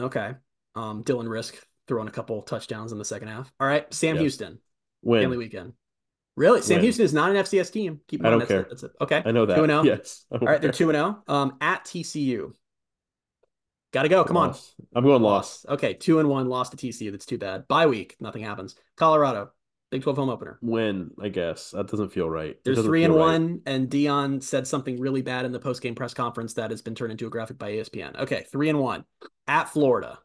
Okay. Um, Dylan Rizk throwing a couple touchdowns in the second half. All right, Sam Yes. Houston, family weekend. Really, Sam Win. Houston is not an FCS team. Keep in I mind, don't that's care. It, that's it. Okay. I know that. 2-0. Yes. I All they're two and zero. Um, at TCU. Got to go. Come on. I'm going loss. Loss. Okay, two and one. Lost to TCU. That's too bad. Bye week. Nothing happens. Colorado. Big Twelve home opener. Win, I guess. That doesn't feel right. There's three and feel right. one, and Deion said something really bad in the post game press conference that has been turned into a graphic by ESPN. Okay, three and one at Florida.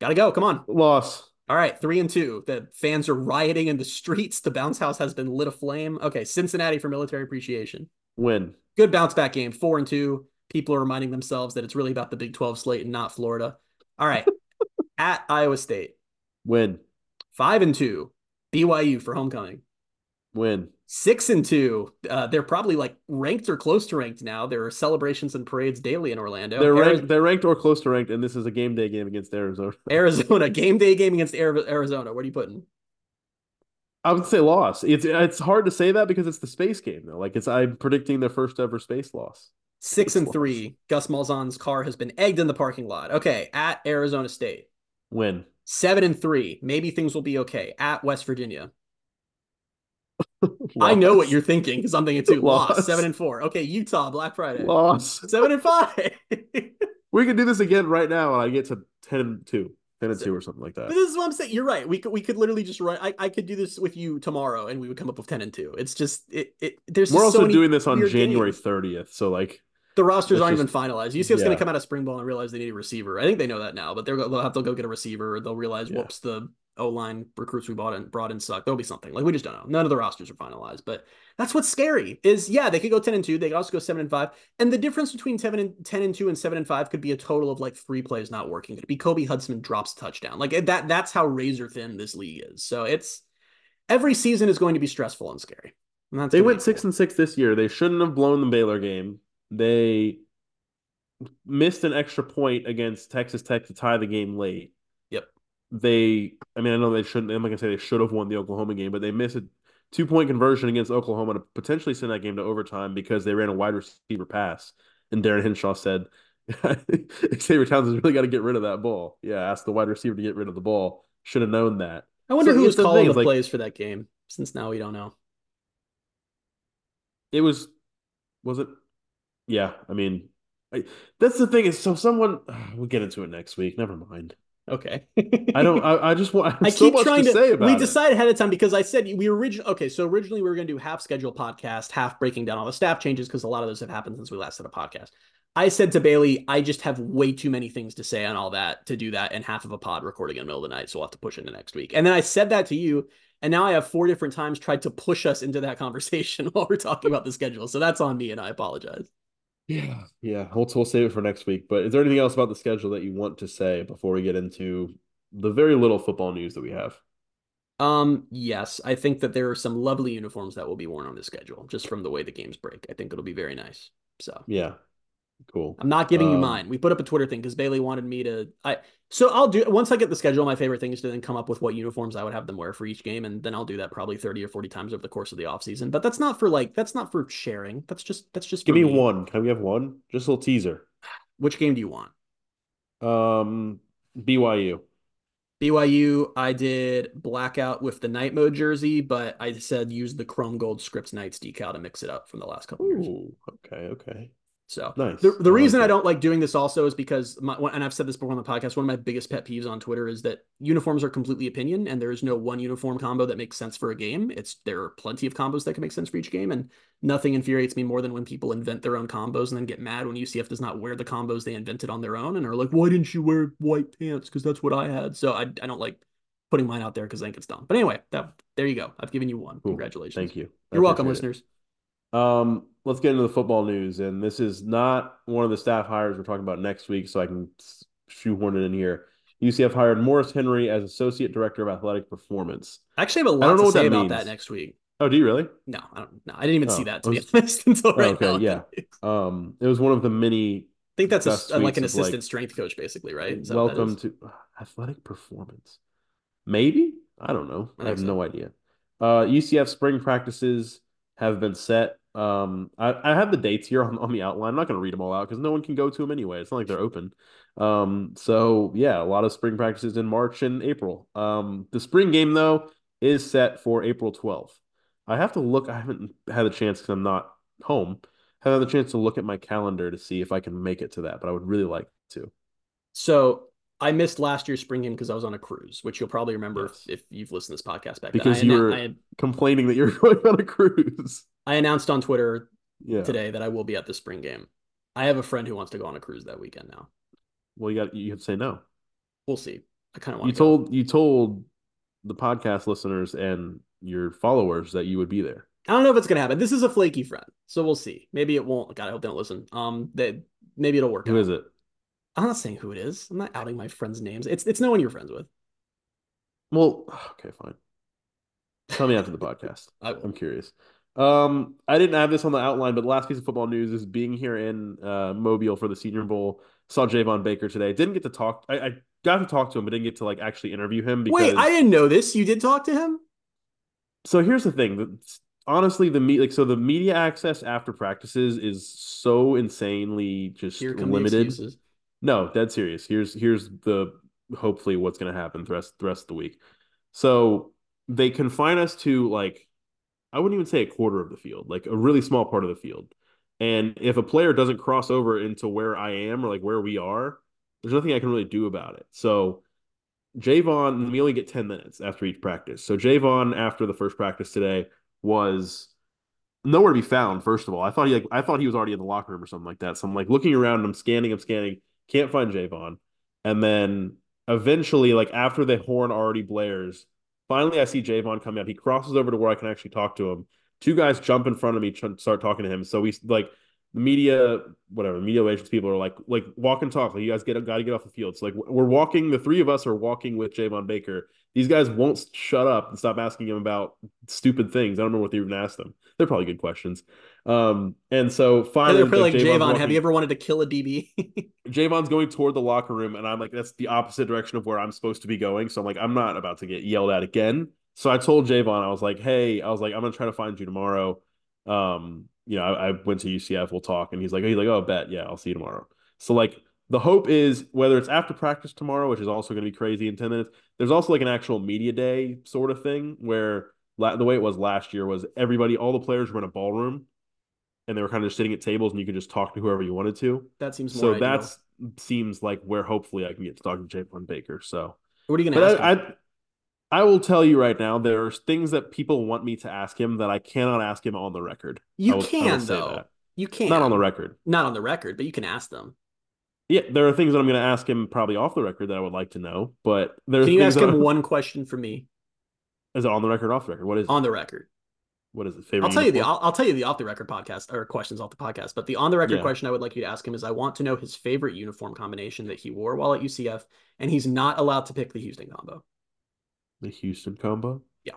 Got to go. Come on. Loss. All right, three and two. The fans are rioting in the streets. The bounce house has been lit aflame. Okay, Cincinnati for military appreciation. Win. Good bounce back game. Four and two. People are reminding themselves that it's really about the Big 12 slate and not Florida. All right, at Iowa State. Win. Five and two. BYU for homecoming. Win. Six and two. Uh, they're probably like ranked or close to ranked now. There are celebrations and parades daily in Orlando. They're ranked. They're ranked or close to ranked, and this is a game day game against Arizona. Arizona game day game against Arizona. What are you putting? I would say loss. It's it's hard to say that because it's the space game though. Like it's I'm predicting their first ever space loss. Six and Loss. three. Gus Malzahn's car has been egged in the parking lot. Okay, at Arizona State. Win. Seven and three. Maybe things will be okay. At West Virginia. I know what you're thinking because I'm thinking too. Loss. Loss. Seven and four. Okay, Utah Black Friday. loss. Seven and five. We could do this again right now, and I get to 10 and 2. 10 and 2 or something like that. But this is what I'm saying. You're right. We could we could literally just run. I, I could do this with you tomorrow, and we would come up with ten and two. It's just it. it there's We're also so doing this on January games. 30th. So like The rosters aren't just- even finalized. UCF's going to come out of spring ball and realize they need a receiver. I think they know that now, but they're they'll have to go get a receiver. They'll realize, Yeah. whoops, the O line recruits we bought in brought in suck. There'll be something like we just don't know. None of the rosters are finalized, but that's what's scary. Is yeah, they could go ten and two. They could also go seven and five. And the difference between seven and ten and two and seven and five could be a total of like three plays not working. Could be Kobe Hudson drops a touchdown. Like that. That's how razor thin this league is. So it's every season is going to be stressful and scary. And that's they went be 6 cool. and 6 this year. They shouldn't have blown the Baylor game. They missed an extra point against Texas Tech to tie the game late. They I mean, I know they shouldn't I'm not gonna say they should have won the Oklahoma game, but they missed a two point conversion against Oklahoma to potentially send that game to overtime because they ran a wide receiver pass. And Darin Hinshaw said Xavier Townsend's really got to get rid of that ball. Yeah, ask the wide receiver to get rid of the ball. Should have known that. I wonder So who was calling the like- plays for that game. Since now we don't know. It was was it? Yeah, I mean, I, that's the thing is so someone we'll get into it next week. Never mind. Okay. I don't. I, I just want. I, so keep much trying to, to. say about we it. decided ahead of time because I said we originally. Okay, so originally we were going to do half schedule podcast, half breaking down all the staff changes because a lot of those have happened since we last did a podcast. I said to Bailey, I just have way too many things to say on all that to do that and half of a pod recording in the middle of the night, so we'll have to push into next week. And then I said that to you, and now I have four different times tried to push us into that conversation while we're talking about the schedule. So that's on me, and I apologize. Yeah, yeah. We'll we'll save it for next week. But is there anything else about the schedule that you want to say before we get into the very little football news that we have? Um, yes, I think that there are some lovely uniforms that will be worn on the schedule just from the way the games break. I think it'll be very nice. So Yeah, cool. I'm not giving you Um, mine. We put up a Twitter thing because Bailey wanted me to. I so I'll do once I get the schedule. My favorite thing is to then come up with what uniforms I would have them wear for each game, and then I'll do that probably 30 or 40 times over the course of the offseason. But that's not for like that's not for sharing. That's just that's just Give for me one. Can we have one? Just a little teaser. Which game do you want? Um, BYU. BYU, I did blackout with the night mode jersey, but I said use the Chrome Gold Scripts Knights decal to mix it up from the last couple years. Okay, okay. So Nice. the, the I like reason I don't like doing this also is because my, and I've said this before on the podcast. One of my biggest pet peeves on Twitter is that uniforms are completely opinion, and there is no one uniform combo that makes sense for a game. It's there are plenty of combos that can make sense for each game, and nothing infuriates me more than when people invent their own combos and then get mad when UCF does not wear the combos they invented on their own and are like, "Why didn't you wear white pants? Because that's what I had." So I I don't like putting mine out there because I think it's dumb. But anyway, that there you go. I've given you one. Cool. Congratulations. Thank you. I You're welcome, it. listeners. Um, let's get into the football news, and this is not one of the staff hires we're talking about next week, so I can shoehorn it in here. UCF hired Morris Henry as associate director of athletic performance. I actually have a lot to say that about means. that next week. Oh, do you really? No, I don't. No, I didn't even see Oh, that to I be honest until right okay, now. yeah. Um, it was one of the many I think that's a, like an assistant like, strength coach, basically, right? Is that what that welcome to athletic performance. Maybe I don't know. I I, have so. no idea. Uh, UCF spring practices have been set. Um, I, I have the dates here on, on the outline. I'm not going to read them all out because no one can go to them anyway. It's not like they're open. Um, so yeah, a lot of spring practices in March and April. Um, the spring game though is set for April 12th. I have to look. I haven't had a chance because I'm not home. I Haven't had the chance to look at my calendar to see if I can make it to that, but I would really like to. So I missed last year's spring game because I was on a cruise, which you'll probably remember Yes. if, if you've listened to this podcast back Because then. You were- I, complaining that you're going on a cruise. I announced on Twitter Yeah. today that I will be at the spring game. I have a friend who wants to go on a cruise that weekend now. Well, you got you have to say no. We'll see. I kind of want You to told you told the podcast listeners and your followers that you would be there. I don't know if it's gonna happen. This is a flaky friend, so we'll see. Maybe it won't. God, I hope they don't listen. Um, that maybe it'll work. Who out. is it? I'm not saying who it is. I'm not outing my friends' names. It's it's no one you're friends with. Well, okay, fine. Tell me after the podcast. I, I'm curious. Um, I didn't have this on the outline, but the last piece of football news is being here in uh, Mobile for the Senior Bowl. Saw Javon Baker today. Didn't get to talk. I, I got to talk to him, but didn't get to like actually interview him because. Wait, I didn't know this. You did talk to him? So here's the thing. Honestly, the me like so the media access after practices is so insanely just Here come the limited. No, dead serious. Here's here's the hopefully what's going to happen the rest the rest of the week. So they confine us to like I wouldn't even say a quarter of the field, like a really small part of the field. And if a player doesn't cross over into where I am or like where we are, there's nothing I can really do about it. So Javon, we only get 10 minutes after each practice. So Javon, after the first practice today, was nowhere to be found. First of all, I thought he like I thought he was already in the locker room or something like that. So I'm like looking around, I'm scanning, I'm scanning, can't find Javon. And then eventually, like after the horn already blares, finally I see Javon come out. He crosses over to where I can actually talk to him. Two guys jump in front of me, ch- start talking to him. So we like media, whatever media relations people are like, like walk and talk. Like you guys get got to get off the field. So like we're walking. The three of us are walking with Javon Baker. These guys won't shut up and stop asking him about stupid things. I don't know what they even asked them. They're probably good questions. Um, and so And finally, they're like, Javon's Javon, walking- have you ever wanted to kill a DB? Javon's going toward the locker room, and I'm like, that's the opposite direction of where I'm supposed to be going. So I'm like, I'm not about to get yelled at again. So I told Javon, I was like, hey, I was like, I'm gonna try to find you tomorrow. Um, you know, I, I went to UCF, we'll talk. And he's like, he's like, oh, bet, yeah, I'll see you tomorrow. So like the hope is whether it's after practice tomorrow, which is also gonna be crazy in 10 minutes, there's also like an actual media day sort of thing where la- the way it was last year was everybody, all the players were in a ballroom and they were kind of just sitting at tables and you could just talk to whoever you wanted to. That seems more. So that's seems like where hopefully I can get to talk to Javon Baker. So, what are you gonna ask? but him? I, I will tell you right now, there are things that people want me to ask him that I cannot ask him on the record. You will- can though. that. You can Not on the record. Not on the record, but you can ask them. Yeah, there are things that I'm going to ask him probably off the record that I would like to know, but there's Can you ask him I- one question for me Is it on the record, or off the record? What is on the record? what is it? Favorite I'll tell you the? I'll, I'll tell you the off the record podcast or questions off the podcast. But the on the record Yeah. question I would like you to ask him is I want to know his favorite uniform combination that he wore while at UCF, and he's not allowed to pick the Houston combo. The Houston combo. Yeah.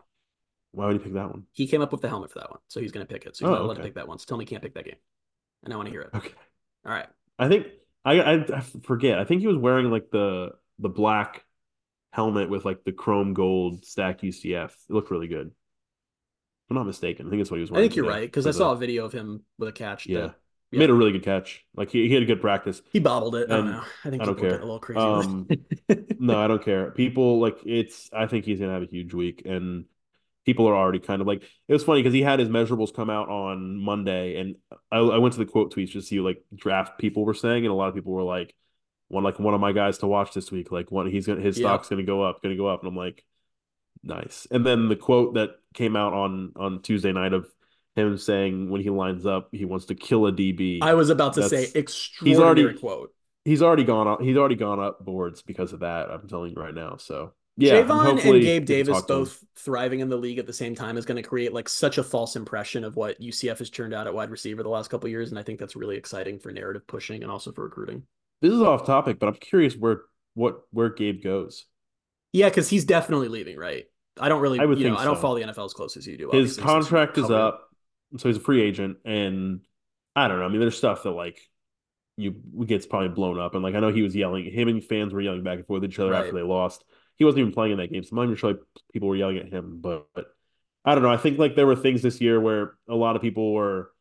Why would you pick that one? He came up with the helmet for that one, so he's going to pick it. So he's Oh, not allowed to pick that one. So tell me he can't pick that game, and I want to hear it. Okay. All right. I think I, I I forget. I think he was wearing like the the black helmet with like the chrome gold stack UCF. It looked really good. If I'm not mistaken. I think that's what he was I wearing. think you're today right because I saw a video of him with a catch. Yeah. that- He made a really good catch. Like he, he had a good practice. he bobbled it. I don't know. I think I don't care. a little crazy. Um. No, I don't care. People like it's. I think he's gonna have a huge week, and people are already kind of like. It was funny because he had his measurables come out on Monday, and I, I went to the quote tweets to see like draft people were saying, and a lot of people were like, "One like one of my guys to watch this week. Like one, he's gonna his Yeah. stock's gonna go up, gonna go up," and I'm like, "Nice." And then the quote that came out on on Tuesday night of him saying when he lines up, he wants to kill a DB. I was about to say That's- extraordinary already- quote. he's already gone up. He's already gone up boards because of that. I'm telling you right now. So yeah, Javon and Gabe Davis talk to him. both thriving in the league at the same time is going to create like such a false impression of what UCF has turned out at wide receiver the last couple of years, and I think that's really exciting for narrative pushing and also for recruiting. This is off topic, but I'm curious where what where Gabe goes. Yeah, because he's definitely leaving, right? I don't really, I would you know, think I don't follow the NFL as close as you do. His obviously, since you contract is up, so he's a free agent, and I don't know. I mean, there's stuff that like you gets probably blown up, and like I know he was yelling. Him and fans were yelling back and forth at each other Right. after they lost. He wasn't even playing in that game, so I'm not sure like people were yelling at him. But, but I don't know. I think like there were things this year where a lot of people were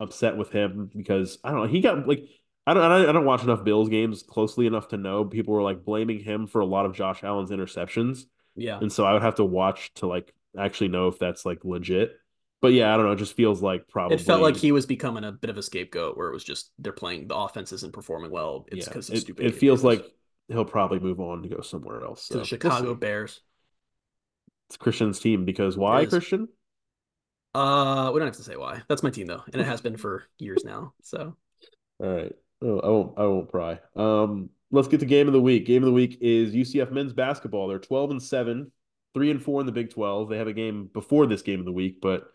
upset with him because I don't know. He got like I don't I don't- I don't watch enough Bills games closely enough to know people were like blaming him for a lot of Josh Allen's interceptions. Yeah, And so I would have to watch to like actually know if that's like legit. But yeah, I don't know. It just feels like probably it felt like he was becoming a bit of a scapegoat, where it was just they're playing the offense isn't performing well. It's yeah, because of it, stupid. it feels like he'll probably move on to go somewhere else. to the Chicago we'll. Bears. It's Christian's team because why Christian? Uh, we don't have to say why. That's my team though, and it has been for years now. So All right. Oh, I won't. I won't pry. Um, let's get to game of the week. Game of the week is UCF men's basketball. They're twelve and seven, three and four in the Big Twelve. They have a game before this game of the week, but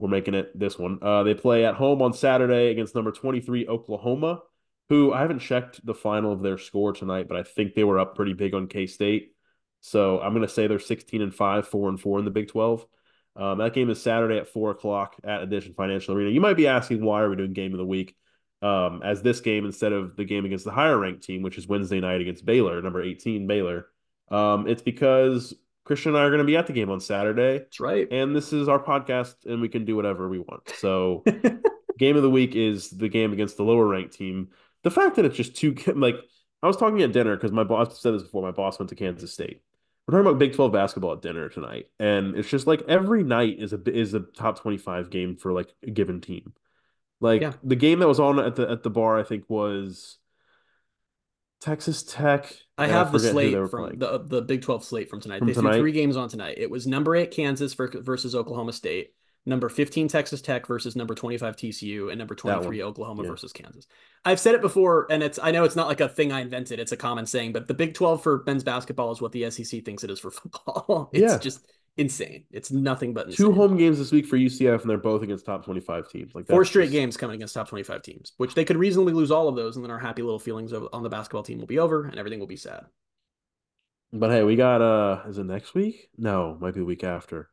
we're making it this one. Uh, they play at home on Saturday against number twenty three Oklahoma, who I haven't checked the final of their score tonight, but I think they were up pretty big on K State. So I'm gonna say they're sixteen and five, four and four in the Big Twelve. Um, that game is Saturday at four o'clock at Addition Financial Arena. You might be asking why are we doing game of the week? um, as this game instead of the game against the higher ranked team, which is Wednesday night against Baylor, number 18 Baylor. Um, it's because Christian and I are going to be at the game on Saturday, that's right. and this is our podcast, and we can do whatever we want. So, game of the week is the game against the lower ranked team. The fact that it's just two, like, I was talking at dinner because my boss said this before. My boss went to Kansas State. We're talking about Big 12 basketball at dinner tonight, and it's just like every night is a is a top 25 game for like a given team. Like Yeah. the game that was on at the at the bar, I think was Texas Tech. I have the slate from playing. the uh, the Big 12 slate from tonight. From they tonight? threw three games on tonight. It was number eight Kansas ver- versus Oklahoma State, number 15 Texas Tech versus number 25 TCU, and number 23 Oklahoma Yeah. versus Kansas. I've said it before, and it's I know it's not like a thing I invented. It's a common saying, but the Big 12 for men's basketball is what the SEC thinks it is for football. it's Yeah. just insane. It's nothing but insane. Two home games this week for UCF, and they're both against top 25 teams. Like Four straight just- games coming against top 25 teams, which they could reasonably lose all of those, and then our happy little feelings of- on the basketball team will be over and everything will be sad. But hey, we got uh is it next week? No, might be the week after.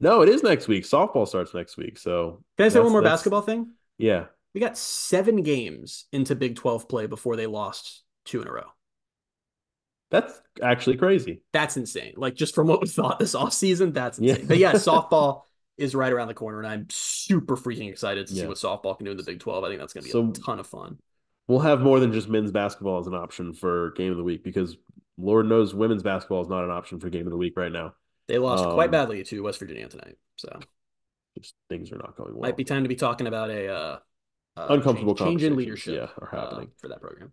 No, it is next week. Softball starts next week. So Can I say one more that's- basketball thing? Yeah. We got seven games into Big 12 play before they lost two in a row. That's actually crazy. That's insane. Like just from what we thought this offseason, that's Yeah. insane. But yeah, softball is right around the corner, and I'm super freaking excited to see what softball can do in the Big 12. I think that's going to be So- a ton of fun. We'll have more than just men's basketball as an option for game of the week because Lord knows women's basketball is not an option for game of the week right now. They lost quite Um, badly to West Virginia tonight. So just things are not going well. Might be time to be talking about a uh, uh Uncomfortable change, change in leadership. yeah, are uh, happening. for that program.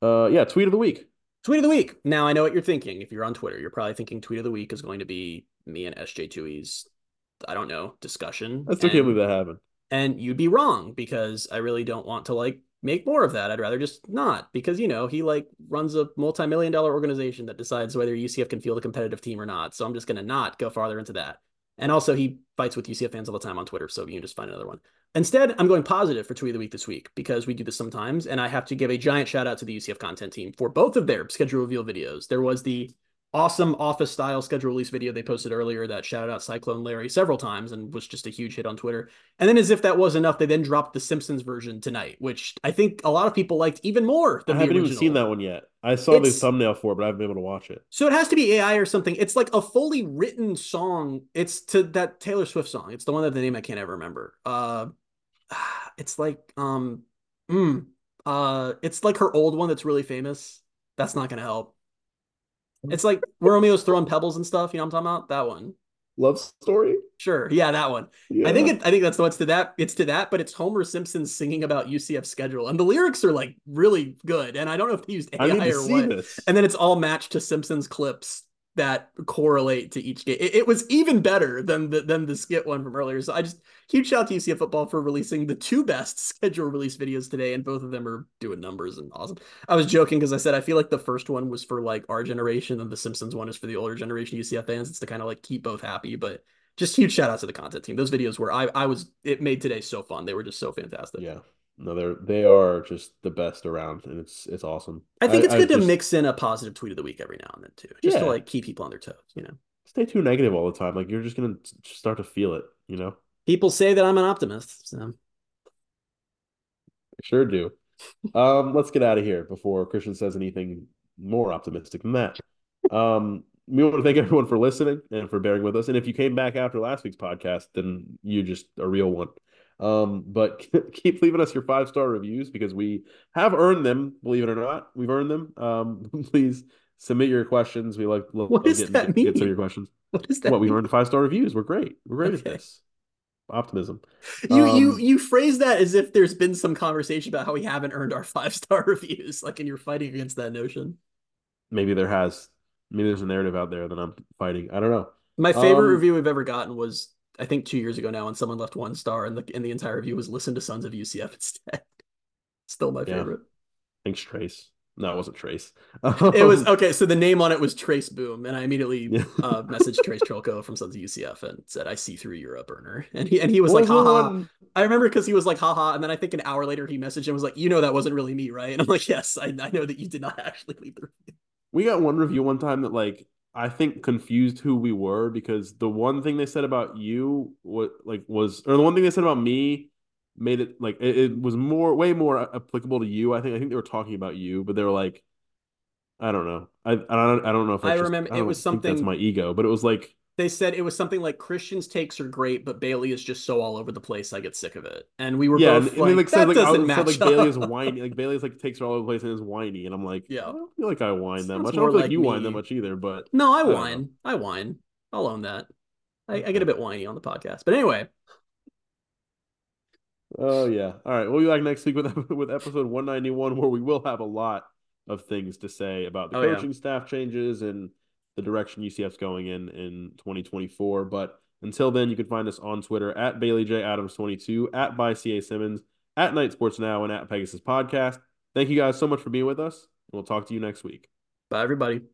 Uh, yeah, tweet of the week. Tweet of the week. Now I know what you're thinking. If you're on Twitter, you're probably thinking tweet of the week is going to be me and SJ2E's, I don't know, discussion. I still and, can't believe that happened. And you'd be wrong because I really don't want to like make more of that. I'd rather just not because you know he like runs a multi-million dollar organization that decides whether UCF can field a competitive team or not. So I'm just gonna not go farther into that. And also he fights with UCF fans all the time on Twitter, so you can just find another one. Instead, I'm going positive for tweet of the week this week because we do this sometimes, and I have to give a giant shout out to the UCF content team for both of their schedule reveal videos. There was the awesome office style schedule release video they posted earlier that shouted out Cyclone Larry several times and was just a huge hit on Twitter. And then, as if that was enough, they then dropped the Simpsons version tonight, which I think a lot of people liked even more I than the haven't even seen that one yet. I saw the thumbnail for it, but I haven't been able to watch it. So it has to be AI or something. It's like a fully written song. It's to that Taylor Swift song. It's the one that the name I can't ever remember. Uh, it's like um, mm, uh, it's like her old one that's really famous. That's not gonna help. It's like where Romeo's throwing pebbles and stuff. You know what I'm talking about? That one. Love story. Sure. Yeah, that one. Yeah. I think it, I think that's the it's to that. It's to that, but it's Homer Simpson singing about UCF schedule, and the lyrics are like really good. And I don't know if they used I need AI to or see what. this. And then it's all matched to Simpsons clips that correlate to each game. It, it was even better than the than the skit one from earlier. So I just huge shout out to UCF football for releasing the two best schedule release videos today, and both of them are doing numbers and awesome. I was joking because I said I feel like the first one was for like our generation, and the Simpsons one is for the older generation UCF fans. It's to kind of like keep both happy, but just huge shout out to the content team. Those videos were I I was it made today so fun. They were just so fantastic. Yeah. No, they're they are just the best around, and it's it's awesome. I think it's good to just mix in a positive tweet of the week every now and then too, just to like keep people on their toes. You know. stay too negative all the time. Like you're just gonna start to feel it. You know, People say that I'm an optimist. So. I sure do. Um, let's get out of here before Christian says anything more optimistic than that. Um, we want to thank everyone for listening and for bearing with us. And if you came back after last week's podcast, then you're just a real one. Um, but keep leaving us your five star reviews because we have earned them. Believe it or not, we've earned them. Um, please submit your questions. We like love What does getting that get, get some mean? your questions. What is that? What we earned five star reviews. We're great. We're great Okay. at this. Optimism. You you Um, you phrase that as if there's been some conversation about how we haven't earned our five star reviews, like, and you're fighting against that notion. Maybe there has. Maybe there's a narrative out there that I'm fighting. I don't know. My favorite Um, review we've ever gotten was I think two years ago now, and someone left one star, and the and the entire review was listen to Sons of UCF instead. Still my Yeah. favorite. Thanks, Trace. No, it wasn't Trace. It was okay. So the name on it was Trace Boom, and I immediately uh, messaged Trace Trylko from Sons of UCF and said, "I see through you're a burner," and he and he was what like, "Haha." one- I remember because he was like, haha. And then I think an hour later he messaged and was like, you know, that wasn't really me, right? And I'm like, yes, I, I know that you did not actually leave the review. We got one review one time that like I think confused who we were because the one thing they said about you what like was or the one thing they said about me made it like it, it was more way more applicable to you. I think I think they were talking about you, but they were like I don't know. I I don't I don't know if I just- remember it was something that's my ego, but it was like They said it was something like Christian's takes are great, but Bailey is just so all over the place. I get sick of it. And we were yeah, both and, like, and like that said like, doesn't was- match said, like Bailey is whiny. Like Bailey's like takes her all over the place and is whiny, and I'm like, Yeah. I don't feel like I whine that much. I don't feel like you whine that much either. But No, I know. whine. I whine. I'll own that. I, I get a bit whiny on the podcast. But anyway, Oh yeah. All right. We'll be back next week with with episode 191 where we will have a lot of things to say about the Oh, yeah. coaching staff changes and the direction UCF's going in in 2024. But until then, you can find us on Twitter at Bailey J Adams 22, at by CA Simmons, at Knight Sports Now, and at Pegasus Podcast. Thank you guys so much for being with us. and We'll talk to you next week. bye everybody.